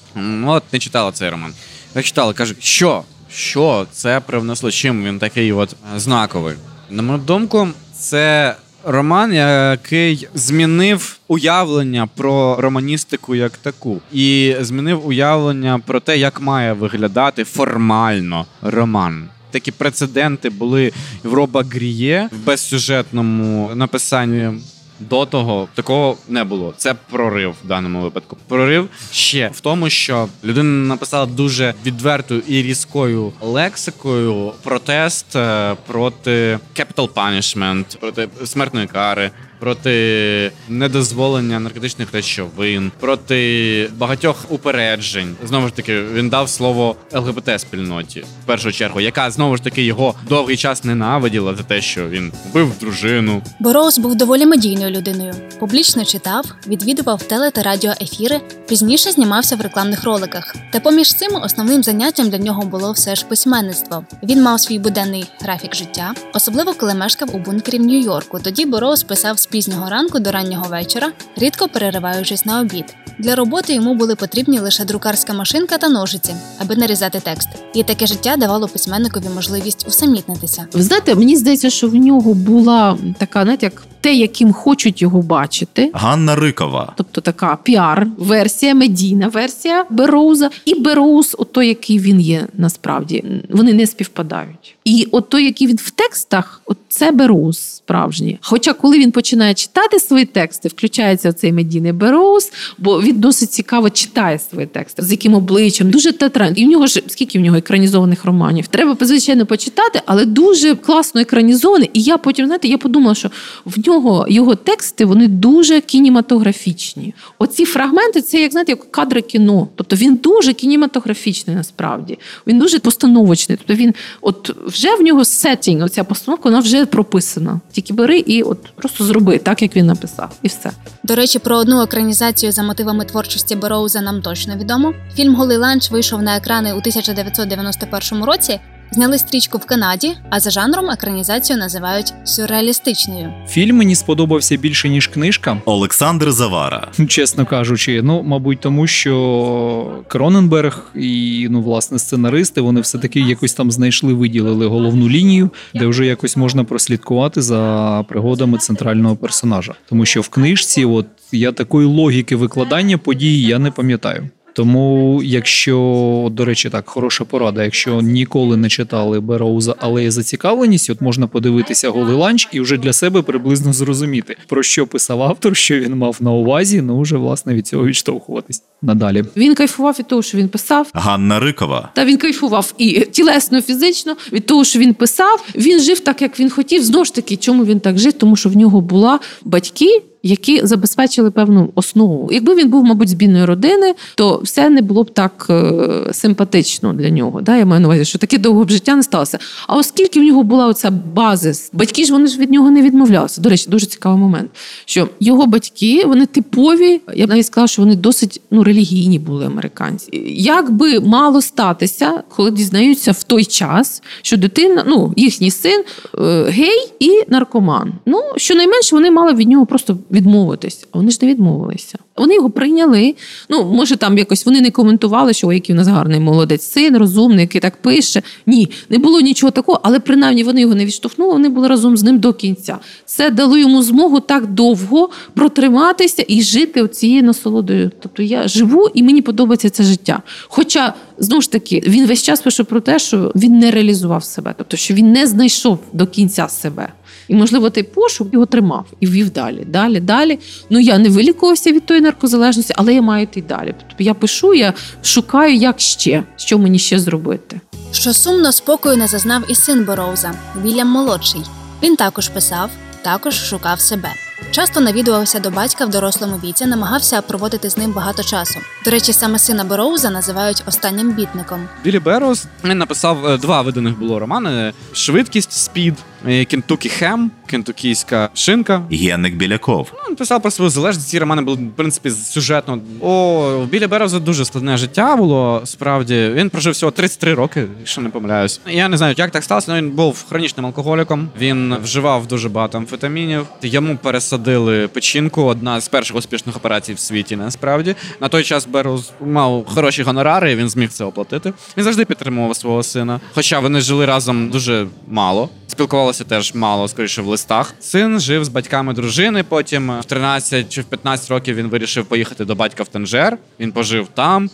От не читала цей роман. Прочитала, каже, що? Що це привнесло? Чим він такий от е, знаковий? На мою думку, це роман, який змінив уявлення про романістику як таку, і змінив уявлення про те, як має виглядати формально роман. Такі прецеденти були в Роба Гріє в безсюжетному написанні. До того такого не було. Це прорив в даному випадку. Прорив ще в тому, що людина написала дуже відвертою і різкою лексикою протест е, проти capital punishment, проти смертної кари, проти недозволення наркотичних речовин, проти багатьох упереджень. Знову ж таки, він дав слово ЛГБТ спільноті в першу чергу, яка знову ж таки його довгий час ненавиділа за те, що він вбив дружину, Бороуз був доволі медійною людиною. Публічно читав, відвідував теле та радіоефіри, пізніше знімався в рекламних роликах. Та поміж цим основним заняттям для нього було все ж письменництво. Він мав свій буденний графік життя, особливо коли мешкав у бункері в Нью-Йорку. Тоді Бороуз писав пізнього ранку до раннього вечора, рідко перериваючись на обід. Для роботи йому були потрібні лише друкарська машинка та ножиці, аби нарізати текст. І таке життя давало письменникові можливість усамітнитися. Ви знаєте, мені здається, що в нього була така, навіть як те, яким хочуть його бачити. Ганна Рикова. Тобто така піар-версія, медійна версія Бероуза, і Бероуз, от той, який він є насправді, вони не співпадають. І от той, який він в текстах, от це Бероуз справжній. Хоча, коли він починає читати свої тексти, включається цей медійний Бероуз, бо він досить цікаво читає свої тексти, з яким обличчям, дуже театрально. І в нього ж скільки в нього екранізованих романів. Треба звичайно почитати, але дуже класно екранізований. І я потім, знаєте, я подумала, що в нього його тексти вони дуже кінематографічні. Оці фрагменти це як знаєте, як кадри кіно. Тобто він дуже кінематографічний насправді. Він дуже постановочний. Тобто він, от вже в нього сеттінг, оця постановка, вона вже прописана. Тільки бери і от просто зроби так, як він написав, і все. До речі, про одну екранізацію за мотивами творчості Бероуза нам точно відомо. Фільм Голий ланч вийшов на екрани у 1991 році. Зняли стрічку в Канаді, а за жанром екранізацію називають сюрреалістичною. Фільм мені сподобався більше ніж книжка. Олександр Завара. Чесно кажучи, ну мабуть, тому що Кроненберг і ну власне сценаристи вони все таки якось там знайшли, виділили головну лінію, де вже якось можна прослідкувати за пригодами центрального персонажа. Тому що в книжці, от я такої логіки викладання подій я не пам'ятаю. Тому, якщо до речі, так хороша порада, якщо ніколи не читали Бероуза, але є зацікавленість, от можна подивитися голий ланч і вже для себе приблизно зрозуміти, про що писав автор, що він мав на увазі. Ну вже власне від цього відштовхуватись надалі. Він кайфував від того, що він писав. Ганна Рикова. Та він кайфував і тілесно, фізично від того, що він писав. Він жив так, як він хотів. Знову ж таки, чому він так жив? Тому що в нього була батьки. Які забезпечили певну основу. Якби він був, мабуть, з бідної родини, то все не було б так е, симпатично для нього. Да? Я маю на увазі, що таке довго б життя не сталося. А оскільки в нього була оця базис, батьки ж вони ж від нього не відмовлялися. До речі, дуже цікавий момент, що його батьки вони типові, я б навіть сказала, що вони досить ну, релігійні були американці. Як би мало статися, коли дізнаються в той час, що дитина, ну їхній син е, гей і наркоман. Ну щонайменше вони мали від нього просто відмовитись, а вони ж не відмовилися. Вони його прийняли. Ну, може, там якось вони не коментували, що «Ой, який у нас гарний молодець син, розумний, який так пише. Ні, не було нічого такого, але принаймні вони його не відштовхнули, вони були разом з ним до кінця. Це дало йому змогу так довго протриматися і жити цією насолодою. Тобто я живу і мені подобається це життя. Хоча, знову ж таки, він весь час пише про те, що він не реалізував себе, тобто що він не знайшов до кінця себе. І, можливо, той пошук його тримав і ввів далі, далі, далі. Ну я не вилікувався від тої наркозалежності, але я маю йти далі. Тобто я пишу, я шукаю, як ще, що мені ще зробити. Що сумно спокою не зазнав і син Бороуза Вільям молодший. Він також писав, також шукав себе. Часто навідувався до батька в дорослому віці, намагався проводити з ним багато часу. До речі, саме сина Бороуза називають останнім бітником. Білі Берроуз він написав е, два виданих було романи: Швидкість, Speed, Кентукі Хем, Кентукійська шинка. Генник Біляков. Ну, Він писав про свою залежність. Ці романи були, в принципі, сюжетно. О, в Білі Бероза дуже складне життя було. Справді він прожив всього 33 роки, якщо не помиляюсь. Я не знаю, як так сталося. але Він був хронічним алкоголіком. Він вживав дуже багато амфетамінів. Йому пересадили печінку. Одна з перших успішних операцій в світі. Насправді на той час Бероз мав хороші гонорари. і Він зміг це оплатити. Він завжди підтримував свого сина. Хоча вони жили разом дуже мало. Спілкувалися теж мало, скоріше в листах. Син жив з батьками дружини. Потім в 13 чи в 15 років він вирішив поїхати до батька в Танжер. Він пожив там.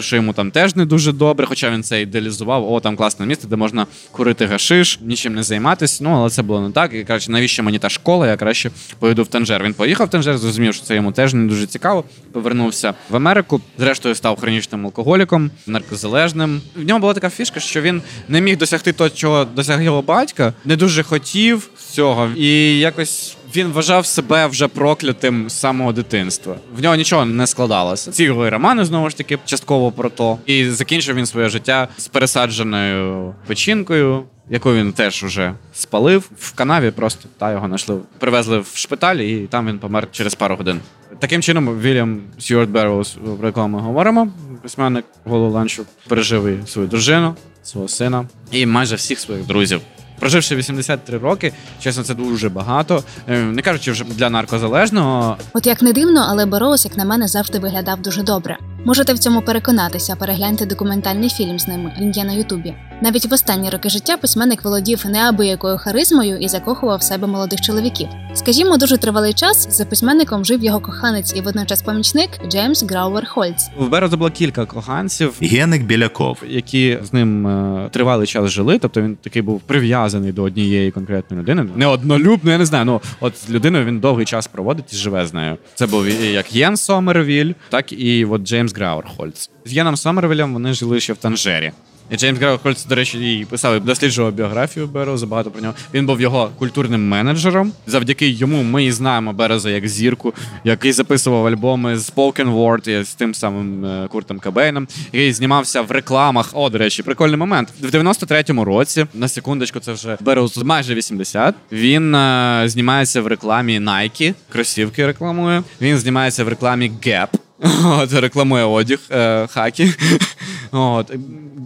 Що йому там теж не дуже добре, хоча він це ідеалізував. О, там класне місце, де можна курити гашиш, нічим не займатися. Ну але це було не так. І коротше, навіщо мені та школа? Я краще поїду в Танжер. Він поїхав в Танжер, зрозумів, що це йому теж не дуже цікаво. Повернувся в Америку. Зрештою став хронічним алкоголіком, наркозалежним. В ньому була така фішка, що він не міг досягти того, чого досяг його батька, не дуже хотів цього, і якось. Він вважав себе вже проклятим з самого дитинства. В нього нічого не складалося. Ці його і романи знову ж таки частково про то. І закінчив він своє життя з пересадженою печінкою, яку він теж уже спалив в канаві. Просто та його знайшли, привезли в шпиталь, і там він помер через пару годин. Таким чином, Вільям Сьюарт Берроуз, про якого ми говоримо, письменник голову ланчу, пережив і свою дружину, свого сина і майже всіх своїх друзів. Проживши 83 роки, чесно, це дуже багато. Е, Не кажучи вже для наркозалежного, От як не дивно, але Бороус, як на мене, завжди виглядав дуже добре. Можете в цьому переконатися, перегляньте документальний фільм з ним. Він є на Ютубі. Навіть в останні роки життя письменник володів неабиякою харизмою і закохував в себе молодих чоловіків. Скажімо, дуже тривалий час за письменником жив його коханець і водночас помічник Джеймс Грауер Хольц. в Бероза було кілька коханців, Генник Біляков. які з ним е, тривалий час жили. Тобто він такий був прив'язаний до однієї конкретної людини. Не однолюбно, я не знаю. Ну от з людиною він довгий час проводить і живе з нею. Це був і як Єн Сомервіль, так і от Джеймс Грауер Хольц. З Єном Сомервілем вони жили ще в Танжері. І Джеймс Грауер Хольц, до речі, і писав і досліджував біографію Бероза, багато про нього. Він був його культурним менеджером. Завдяки йому ми і знаємо Береза як зірку, який записував альбоми з Spoken Word з тим самим е, Куртом Кобейном, який знімався в рекламах. О, до речі, прикольний момент. В 93-му році, на секундочку, це вже Бероуз майже 80, Він е, знімається в рекламі Nike, кросівки рекламує. Він знімається в рекламі Gap. От, рекламує одяг е, хакі. От.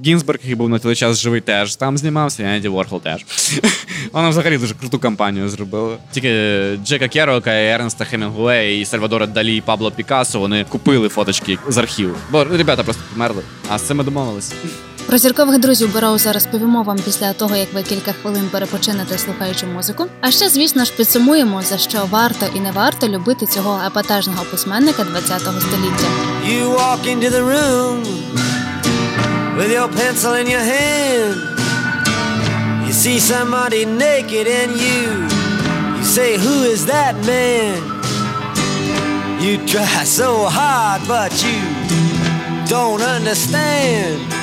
Гінзберг, який був на той час живий, теж там знімався, і Енді Ворхол теж. Вона взагалі дуже круту кампанію зробила. Тільки Джека Керока, Ернста Хемінгуея, і Сальвадора Далі, і Пабло Пікассо, вони купили фоточки з архіву. Бо ребята просто померли, а з цим ми домовились. Про зіркових друзів Бороуза розповімо вам після того, як ви кілька хвилин перепочинете, слухаючи музику. А ще, звісно ж, підсумуємо, за що варто і не варто любити цього епатажного письменника ХХ століття. You walk into the room with your pencil in your hand. You see somebody naked and you you say, Who is that man? You try so hard, but you don't understand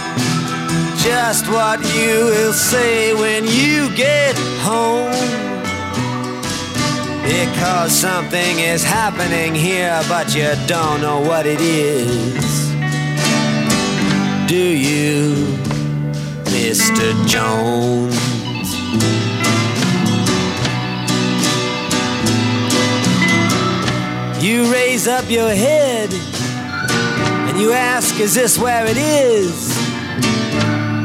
just what you will say when you get home. Because something is happening here, but you don't know what it is. Do you, Mr. Jones? You raise up your head and you ask, Is this where it is?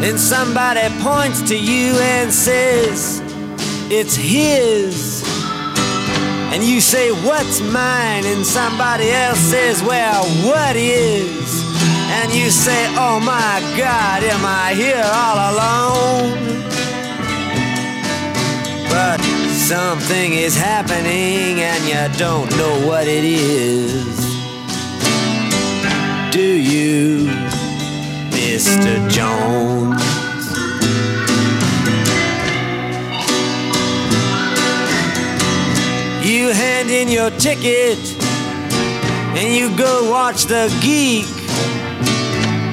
Then somebody points to you and says, It's his. And you say, What's mine? And somebody else says, Well, what is? And you say, Oh my God, am I here all alone? But something is happening and you don't know what it is. Do you, Mr. Jones? You hand in your ticket and you go watch the geek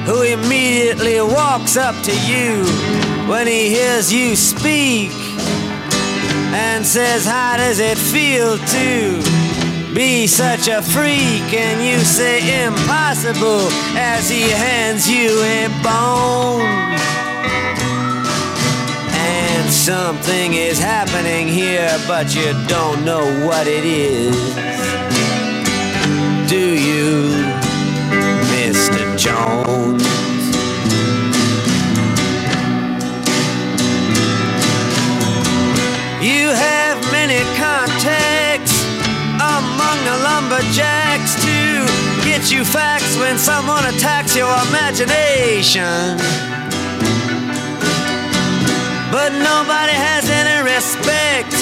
who immediately walks up to you when he hears you speak and says, How does it feel to be such a freak? And you say, Impossible, as he hands you a bone. And something is happening here, but you don't know what it is. Do you, Mr. Jones? You have many the lumberjacks to get you facts when someone attacks your imagination. But nobody has any respect.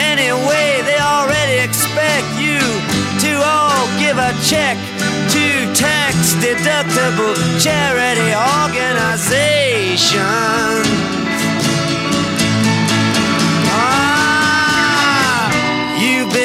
Anyway, they already expect you to all give a check to tax deductible charity organization.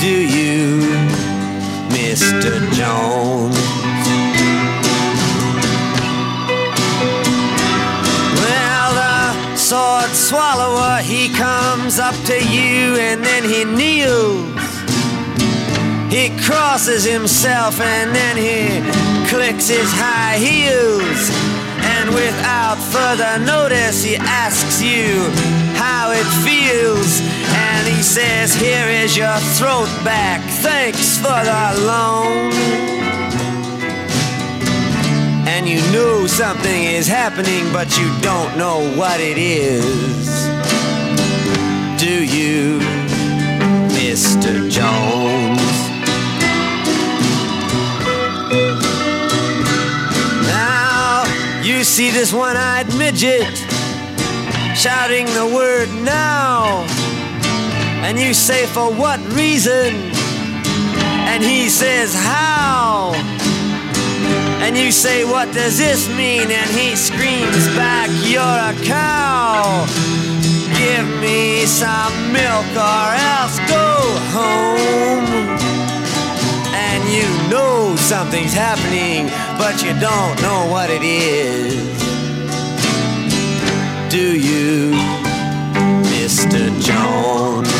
Do you, Mr. Jones? Well, the sword swallower, he comes up to you and then he kneels. He crosses himself and then he clicks his high heels. And without further notice, he asks you how it feels. And he says, Here is your throat back. Thanks for the loan. And you know something is happening, but you don't know what it is. Do you, Mr. Jones? Now you see this one eyed midget shouting the word now. And you say, For what reason? And he says, How? And you say, What does this mean? And he screams back, You're a cow. Give me some milk or else go home. And you know something's happening, but you don't know what it is. Do you, Mr. Jones?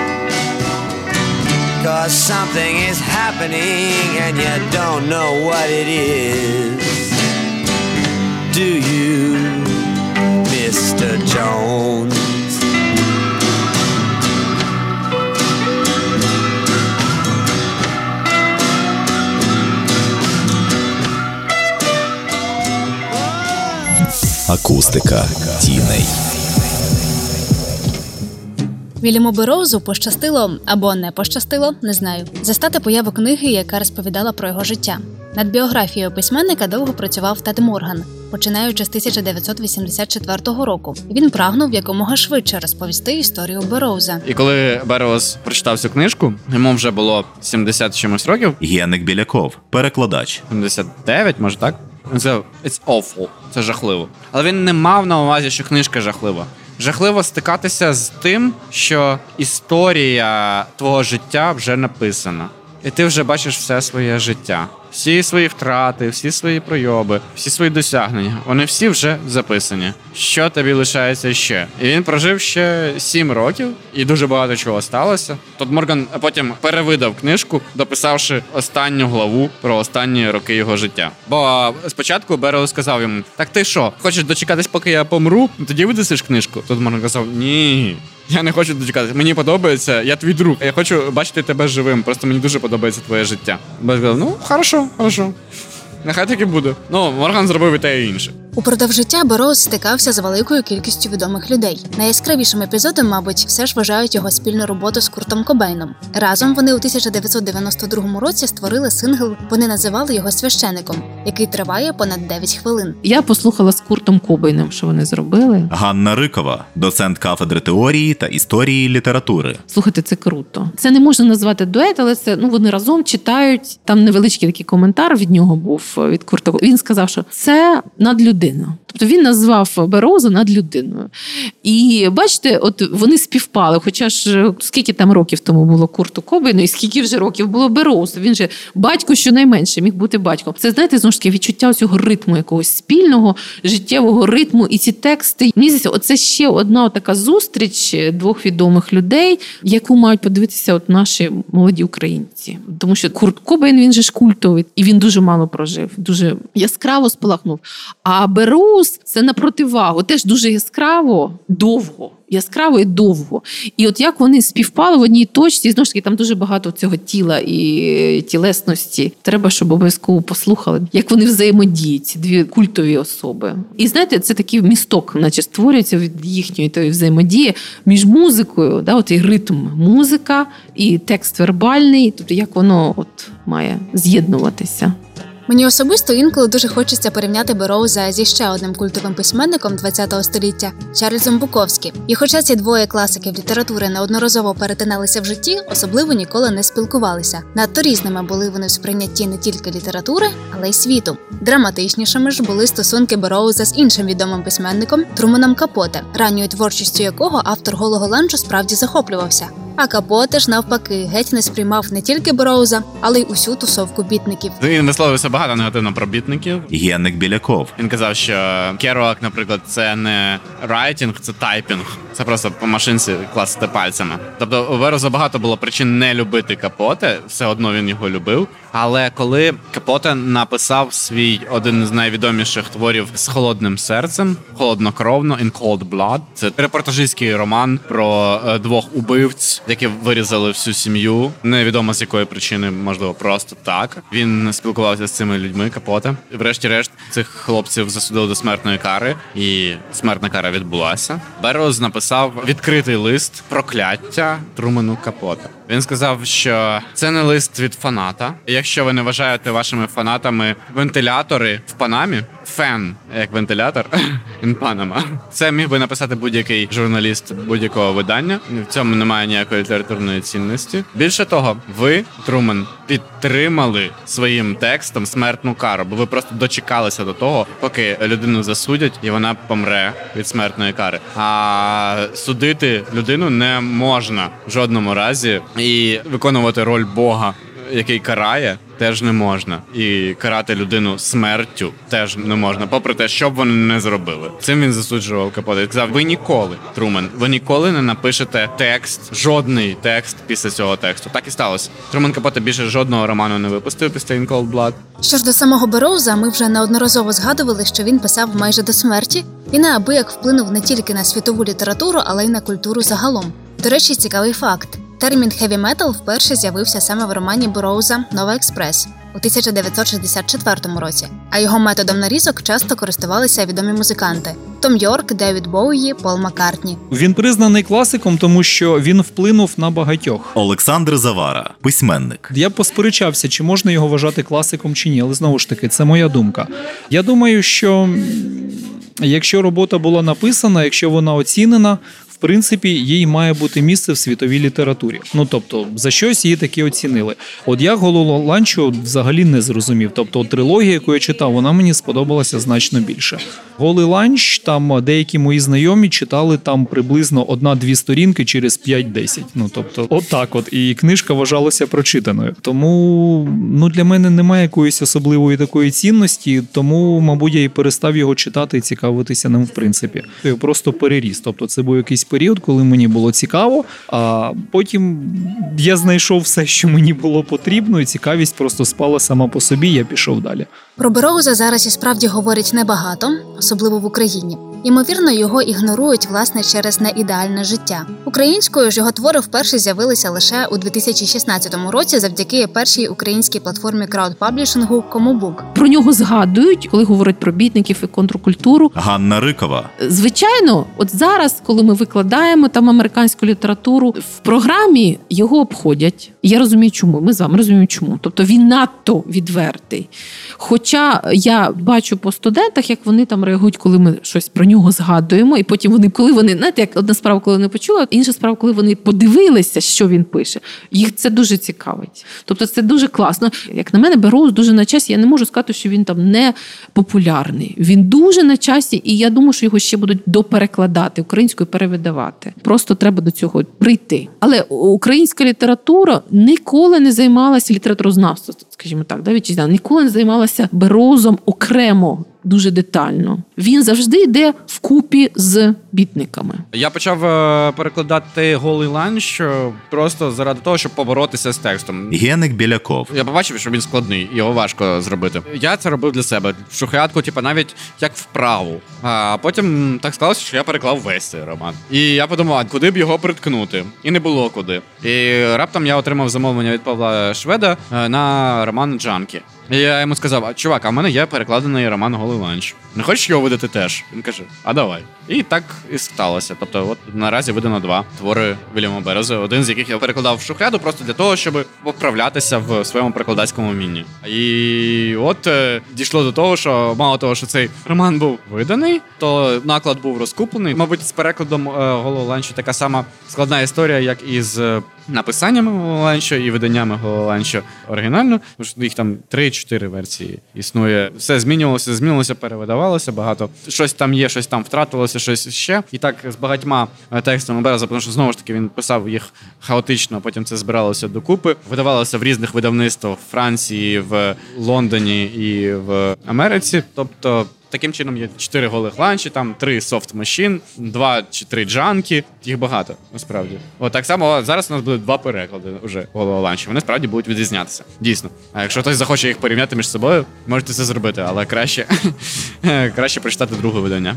Cause something is happening and you don't know what it is. Do you, Mr. Jones? Акустика тіней. Вільяму Бероузу пощастило або не пощастило, не знаю, застати появу книги, яка розповідала про його життя. Над біографією письменника довго працював Тед Морган, починаючи з 1984 року. Він прагнув якомога швидше розповісти історію Бероуза. І коли Бероуз прочитав цю книжку, йому вже було 70 чимось років, Генник Біляков, перекладач. 79, може так? Сказав, it's awful, це жахливо. Але він не мав на увазі, що книжка жахлива. Жахливо стикатися з тим, що історія твого життя вже написана. І ти вже бачиш все своє життя. Всі свої втрати, всі свої пройоби, всі свої досягнення. Вони всі вже записані. Що тобі лишається ще? І він прожив ще сім років, і дуже багато чого сталося. Тут Морган потім перевидав книжку, дописавши останню главу про останні роки його життя. Бо спочатку Берел сказав йому: Так ти що, хочеш дочекатись, поки я помру? Тоді видасиш книжку. Тут Морган казав: Ні. Я не хочу дочекатися. Мені подобається, я твій друг. Я хочу бачити тебе живим. Просто мені дуже подобається твоє життя. Сказав, ну хорошо, хорошо. Нехай так і буде. Ну, Морган зробив і те і інше. Упродовж життя Бороуз стикався з великою кількістю відомих людей. Найяскравішим епізодом, мабуть, все ж вважають його спільну роботу з Куртом Кобейном. Разом вони у 1992 році створили сингл. Вони називали його священиком, який триває понад 9 хвилин. Я послухала з Куртом Кобейном, що вони зробили. Ганна Рикова, доцент кафедри теорії та історії літератури. Слухайте, це круто. Це не можна назвати дует, але це ну вони разом читають. Там невеличкий такий коментар від нього був від Курта. Він сказав, що це надлюдина. Тобто він назвав Берозу над людиною. І бачите, от вони співпали. Хоча ж скільки там років тому було Курту Кобейну, і скільки вже років було Берозу. Він же батько щонайменше міг бути батьком. Це знаєте, знову ж таки відчуття цього ритму, якогось спільного життєвого ритму. І ці тексти мені оце ще одна така зустріч двох відомих людей, яку мають подивитися от наші молоді українці. Тому що Курт Кобейн він же ж культовий, і він дуже мало прожив, дуже яскраво спалахнув. А Берус це на противагу, теж дуже яскраво, довго. Яскраво і довго. І от як вони співпали в одній точці, знову ж таки, там дуже багато цього тіла і тілесності. Треба, щоб обов'язково послухали, як вони взаємодіють, ці дві культові особи. І знаєте, це такий місток, наче створюється від їхньої тої взаємодії між музикою, да, от і ритм музика, і текст вербальний, тобто як воно от має з'єднуватися. Мені особисто інколи дуже хочеться порівняти Бероуза зі ще одним культовим письменником ХХ століття Чарльзом Буковські. І хоча ці двоє класиків літератури неодноразово перетиналися в житті, особливо ніколи не спілкувалися. Надто різними були вони в сприйнятті не тільки літератури, але й світу. Драматичнішими ж були стосунки Бероуза з іншим відомим письменником Труманом Капоте, ранньою творчістю якого автор голого ланчу справді захоплювався. А Капоте ж навпаки геть не сприймав не тільки Берроуза, але й усю тусовку бітників. Він висловився багато негативно про бітників. Генник Біляков. Він казав, що Керуак, наприклад, це не writing, це typing. Це просто по машинці клацати пальцями. Тобто у Берроуза багато було причин не любити Капоте, все одно він його любив. Але коли Капоте написав свій один з найвідоміших творів з холодним серцем, холоднокровно «In Cold Blood», це репортажистський роман про е, двох убивць, які вирізали всю сім'ю. Невідомо з якої причини, можливо, просто так. Він спілкувався з цими людьми. Капоте. Врешті-решт цих хлопців засудили до смертної кари, і смертна кара відбулася. Бероз написав відкритий лист прокляття Трумену Капота. Він сказав, що це не лист від фаната. Якщо ви не вважаєте вашими фанатами вентилятори в Панамі, фен як вентилятор in Panama, це міг би написати будь-який журналіст будь-якого видання. В цьому немає ніякої літературної цінності. Більше того, ви, Трумен, підтримали своїм текстом смертну кару, бо ви просто дочекалися до того, поки людину засудять і вона помре від смертної кари. А судити людину не можна в жодному разі і виконувати роль Бога, який карає. Теж не можна, і карати людину смертю теж не можна, попри те, що б вони не зробили. Цим він засуджував Капоте. Він ви ніколи, Трумен, ви ніколи не напишете текст, жодний текст після цього тексту. Так і сталося. Трумен Капоте більше жодного роману не випустив після «In Cold Blood». Що ж до самого Бероуза, ми вже неодноразово згадували, що він писав майже до смерті і неабияк вплинув не тільки на світову літературу, але й на культуру загалом. До речі, цікавий факт: термін хеві метал вперше з'явився саме в романі Бероуза Нова Експрес у 1964 році. А його методом нарізок часто користувалися відомі музиканти: Том Йорк, Девід Боуї, Пол Маккартні. Він признаний класиком, тому що він вплинув на багатьох. Олександр Завара, письменник. Я посперечався, чи можна його вважати класиком чи ні, але знову ж таки, це моя думка. Я думаю, що якщо робота була написана, якщо вона оцінена. Принципі, їй має бути місце в світовій літературі. Ну тобто, за щось її таки оцінили. От я Гололо Ланчо взагалі не зрозумів. Тобто, трилогія, яку я читав, вона мені сподобалася значно більше. Голий ланч, там деякі мої знайомі читали там приблизно одна-дві сторінки через 5-10. Ну тобто, отак, от і книжка вважалася прочитаною. Тому ну для мене немає якоїсь особливої такої цінності, тому, мабуть, я і перестав його читати і цікавитися ним в принципі. Я просто переріс. Тобто, це був якийсь період, коли мені було цікаво, а потім я знайшов все, що мені було потрібно, і цікавість просто спала сама по собі. Я пішов далі. Про Бероуза зараз і справді говорять небагато, особливо в Україні. Ймовірно, його ігнорують власне через неідеальне життя. Українською ж його твори вперше з'явилися лише у 2016 році завдяки першій українській платформі краудпаблішингу Комубук. Про нього згадують, коли говорять про бітників і контркультуру. Ганна Рикова, Звичайно, от зараз, коли ми викладаємо там американську літературу, в програмі його обходять. Я розумію, чому. Ми з вами розуміємо, чому. Тобто він надто відвертий. Хоча я бачу по студентах, як вони там реагують, коли ми щось про нього згадуємо, і потім вони, коли вони знаєте, як одна справа, коли вони почули, інша справа, коли вони подивилися, що він пише. Їх це дуже цікавить. Тобто, це дуже класно. Як на мене, Бероуз дуже на часі. Я не можу сказати, що він там не популярний. Він дуже на часі, і я думаю, що його ще будуть доперекладати українською перевидавати. Просто треба до цього прийти. Але українська література ніколи не займалася літературознавством, скажімо так, да, вітчизняна, ніколи не займалася берозом окремо. Дуже детально. Він завжди йде вкупі з бітниками. Я почав е, перекладати голий ланч е, просто заради того, щоб поборотися з текстом. Геник Біляков, Я побачив, що він складний, його важко зробити. Я це робив для себе. Шухрятку, типу, навіть як вправу. А потім так склалося, що я переклав весь цей роман. І я подумав, а куди б його приткнути? І не було куди. І раптом я отримав замовлення від Павла Шведа е, на роман Джанкі. Я йому сказав: чувак, а в мене є перекладений роман Голий ланч. Не хочеш його видати теж? Він каже: А давай. І так і сталося. Тобто, от наразі видано два твори Вільяма Берези, один з яких я перекладав в шухляду просто для того, щоб поправлятися в своєму перекладацькому вмінні. І от е, дійшло до того, що мало того, що цей роман був виданий, то наклад був розкуплений. Мабуть, з перекладом е, ланчу така сама складна історія, як і з. Написаннями Гололанчо і виданнями Гололанчо оригінально, тому що їх там 3-4 версії існує. Все змінювалося, змінилося, перевидавалося багато. Щось там є, щось там втратилося, щось ще. І так з багатьма е, текстами Береза, тому що знову ж таки він писав їх хаотично, потім це збиралося докупи. Видавалося в різних видавництвах в Франції, в Лондоні і в Америці. Тобто. Таким чином є чотири голих ланчі, там три софт машин, два чи три джанки. Їх багато насправді. От так само зараз у нас буде два переклади вже голого ланчі. Вони справді будуть відрізнятися. Дійсно. А якщо хтось захоче їх порівняти між собою, можете це зробити, але краще, краще прочитати друге видання.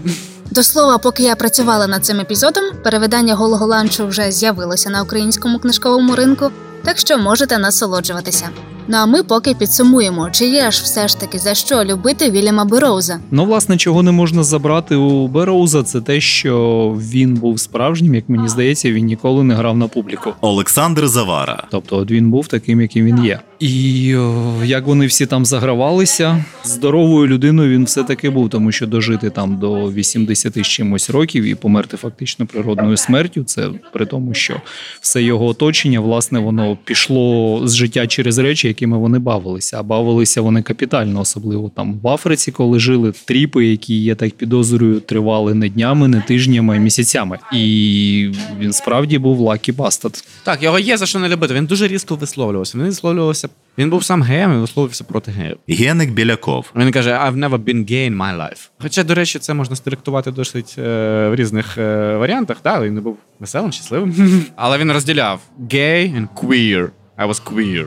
До слова, поки я працювала над цим епізодом, перевидання голого ланчу вже з'явилося на українському книжковому ринку, так що можете насолоджуватися. Ну а ми поки підсумуємо, чи є ж все ж таки за що любити Вільяма Бероуза. Ну, власне, чого не можна забрати у Бероуза, це те, що він був справжнім, як мені здається, він ніколи не грав на публіку. Олександр Завара, Тобто, от він був таким, яким він є. І о, як вони всі там загравалися, здоровою людиною він все-таки був, тому що дожити там до 80 з чимось років і померти фактично природною смертю. Це при тому, що все його оточення, власне, воно пішло з життя через речі, якими вони бавилися. А бавилися вони капітально, особливо там в Африці, коли жили тріпи, які я так підозрюю, тривали не днями, не тижнями, а місяцями. І він справді був lucky bastard. Так, його є за що не любити. Він дуже різко висловлювався. Він висловлювався. Він був сам геєм і висловлювався проти геїв. Геник Біляков, Він каже: I've never been gay in my life. Хоча, до речі, це можна стилектувати досить е, в різних е, варіантах. Да, він не був веселим, щасливим. Але він розділяв gay and queer. I was queer.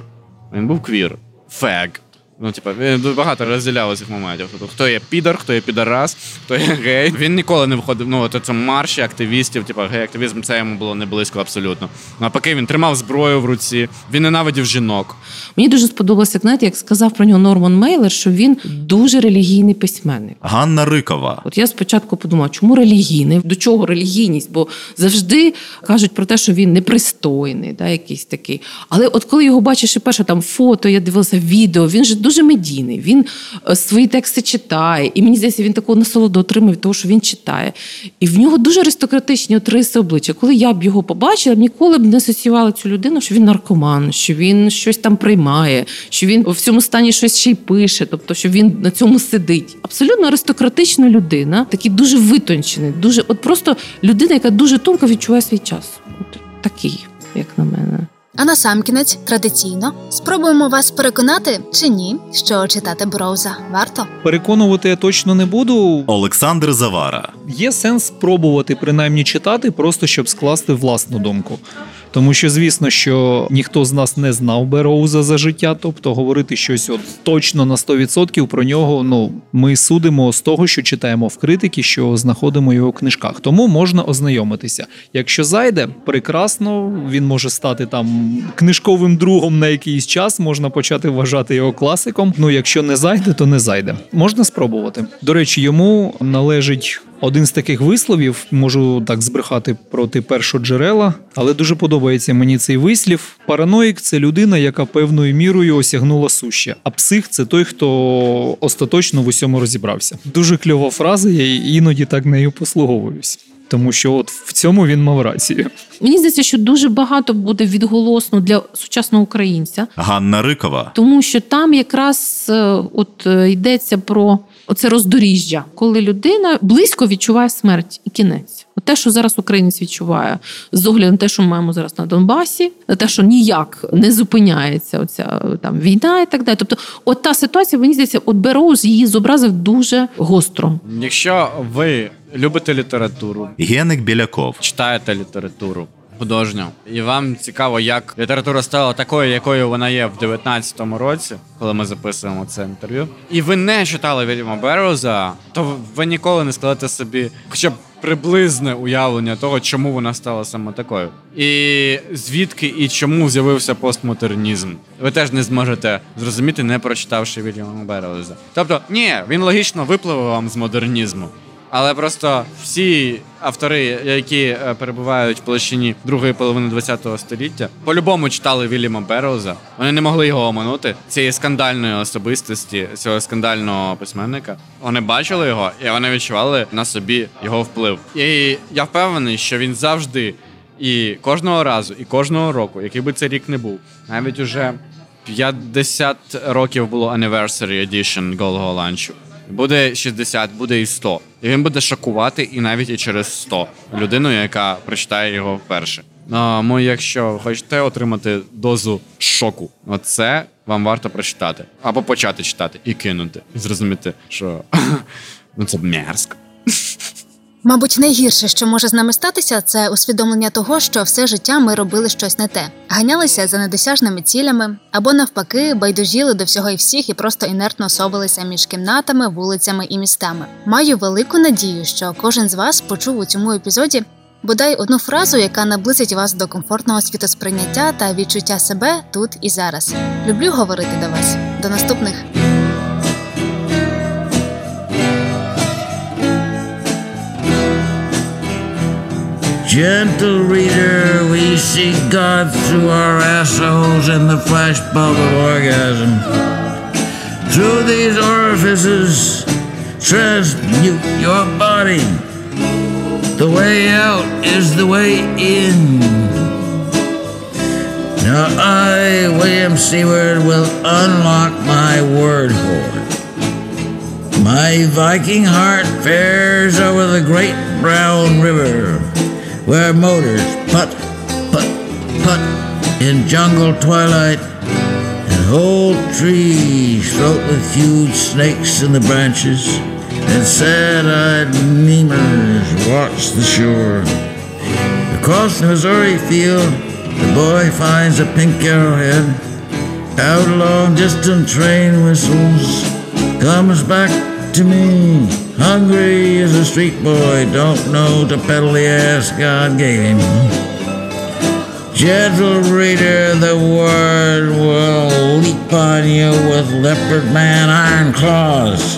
Він був queer. Fag. Ну, типа, він багато розділяв цих моментів. Тобто, хто є підар, хто є підарас, хто є гей. Він ніколи не виходив. Ну, от це марші активістів, типа гей-активізм, це йому було не близько абсолютно. Навпаки, він тримав зброю в руці, він ненавидів жінок. Мені дуже сподобалося, знаєте, як сказав про нього Норман Мейлер, що він дуже релігійний письменник. Ганна Рикова, От я спочатку подумала, чому релігійний? До чого релігійність? Бо завжди кажуть про те, що він непристойний, да, якийсь такий. Але от коли його бачиш і перше там фото, я дивилася відео, він же дуже медійний. Він е, свої тексти читає, і мені здається, він такого насолоду отримує від того, що він читає. І в нього дуже аристократичні от риси обличчя. Коли я б його побачила, ніколи б не асоціювала цю людину, що він наркоман, що він щось там приймає, що він в цьому стані щось ще й пише, тобто що він на цьому сидить. Абсолютно аристократична людина, такий дуже витончений, дуже от просто людина, яка дуже тонко відчуває свій час. От такий, як на мене. А на сам кінець традиційно спробуємо вас переконати чи ні, що читати Броуза варто. Переконувати я точно не буду. Олександр Завара. Є сенс спробувати принаймні читати, просто щоб скласти власну думку. Тому що, звісно, що ніхто з нас не знав Бероуза за життя, тобто говорити щось от точно на 100% про нього. Ну ми судимо з того, що читаємо в критики, що знаходимо його в книжках. Тому можна ознайомитися. Якщо зайде, прекрасно, він може стати там книжковим другом на якийсь час. Можна почати вважати його класиком. Ну, якщо не зайде, то не зайде. Можна спробувати. До речі, йому належить. Один з таких висловів можу так збрехати проти першоджерела, але дуже подобається мені цей вислів. Параноїк це людина, яка певною мірою осягнула суще, а псих це той, хто остаточно в усьому розібрався. Дуже кльова фраза, я іноді так нею послуговуюсь, тому що от в цьому він мав рацію. Мені здається, що дуже багато буде відголосно для сучасного українця, Ганна Рикова. тому що там якраз е, от е, йдеться про оце роздоріжжя, коли людина близько відчуває смерть і кінець. От те, що зараз українець відчуває з огляду на те, що ми маємо зараз на Донбасі, на те, що ніяк не зупиняється оця там війна і так далі. Тобто, от та ситуація, мені здається, от Бероуз її зобразив дуже гостро. Якщо ви любите літературу, Геник Біляков. читаєте літературу художню, і вам цікаво, як література стала такою, якою вона є в 19-му році, коли ми записуємо це інтерв'ю, і ви не читали Вільяма Берроуза, то ви ніколи не складете собі хоча б приблизне уявлення того, чому вона стала саме такою. І звідки і чому з'явився постмодернізм. Ви теж не зможете зрозуміти, не прочитавши Вільяма Берроуза. Тобто, ні, він логічно випливе вам з модернізму. Але просто всі автори, які е, перебувають в площині другої половини ХХ століття, по-любому читали Вільяма Берроуза. Вони не могли його оминути цієї скандальної особистості, цього скандального письменника. Вони бачили його і вони відчували на собі його вплив. І я впевнений, що він завжди і кожного разу, і кожного року, який би це рік не був, навіть уже 50 років було anniversary edition голого ланчу. Буде 60, буде і 100. І він буде шокувати і навіть і через 100 людину, яка прочитає його вперше. Тому, якщо хочете отримати дозу шоку, оце вам варто прочитати. Або почати читати і кинути. І зрозуміти, що ну це мерзко. Мабуть, найгірше, що може з нами статися, це усвідомлення того, що все життя ми робили щось не те, ганялися за недосяжними цілями, або навпаки, байдужіли до всього і всіх і просто інертно совалися між кімнатами, вулицями і містами. Маю велику надію, що кожен з вас почув у цьому епізоді бодай одну фразу, яка наблизить вас до комфортного світосприйняття та відчуття себе тут і зараз. Люблю говорити до вас. До наступних. Gentle reader, we see God through our assholes in the flash bulb of orgasm. Through these orifices, transmute your body. The way out is the way in. Now I, William Seward, will unlock my word hoard. My Viking heart fares over the great brown river, where motors putt, putt, putt in jungle twilight, and old trees float with huge snakes in the branches, and sad-eyed lemurs watch the shore. Across the Missouri field, the boy finds a pink arrowhead. Out along distant train whistles, comes back to me. Hungry as a street boy, don't know to pedal the ass God gave him. Gentle reader, the word will leap on you with leopard man iron claws.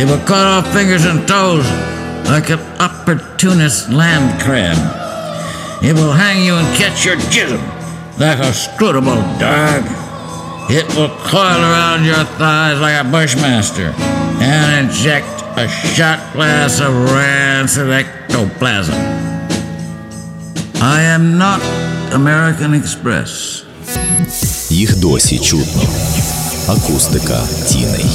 It will cut off fingers and toes like an opportunist land crab. It will hang you and catch your jism like a scrutable dog. it will coil around your thighs like a bushmaster and inject a shot glass of rancid ectoplasm. I am not American Express. Їх досі чутно. Акустика тіней.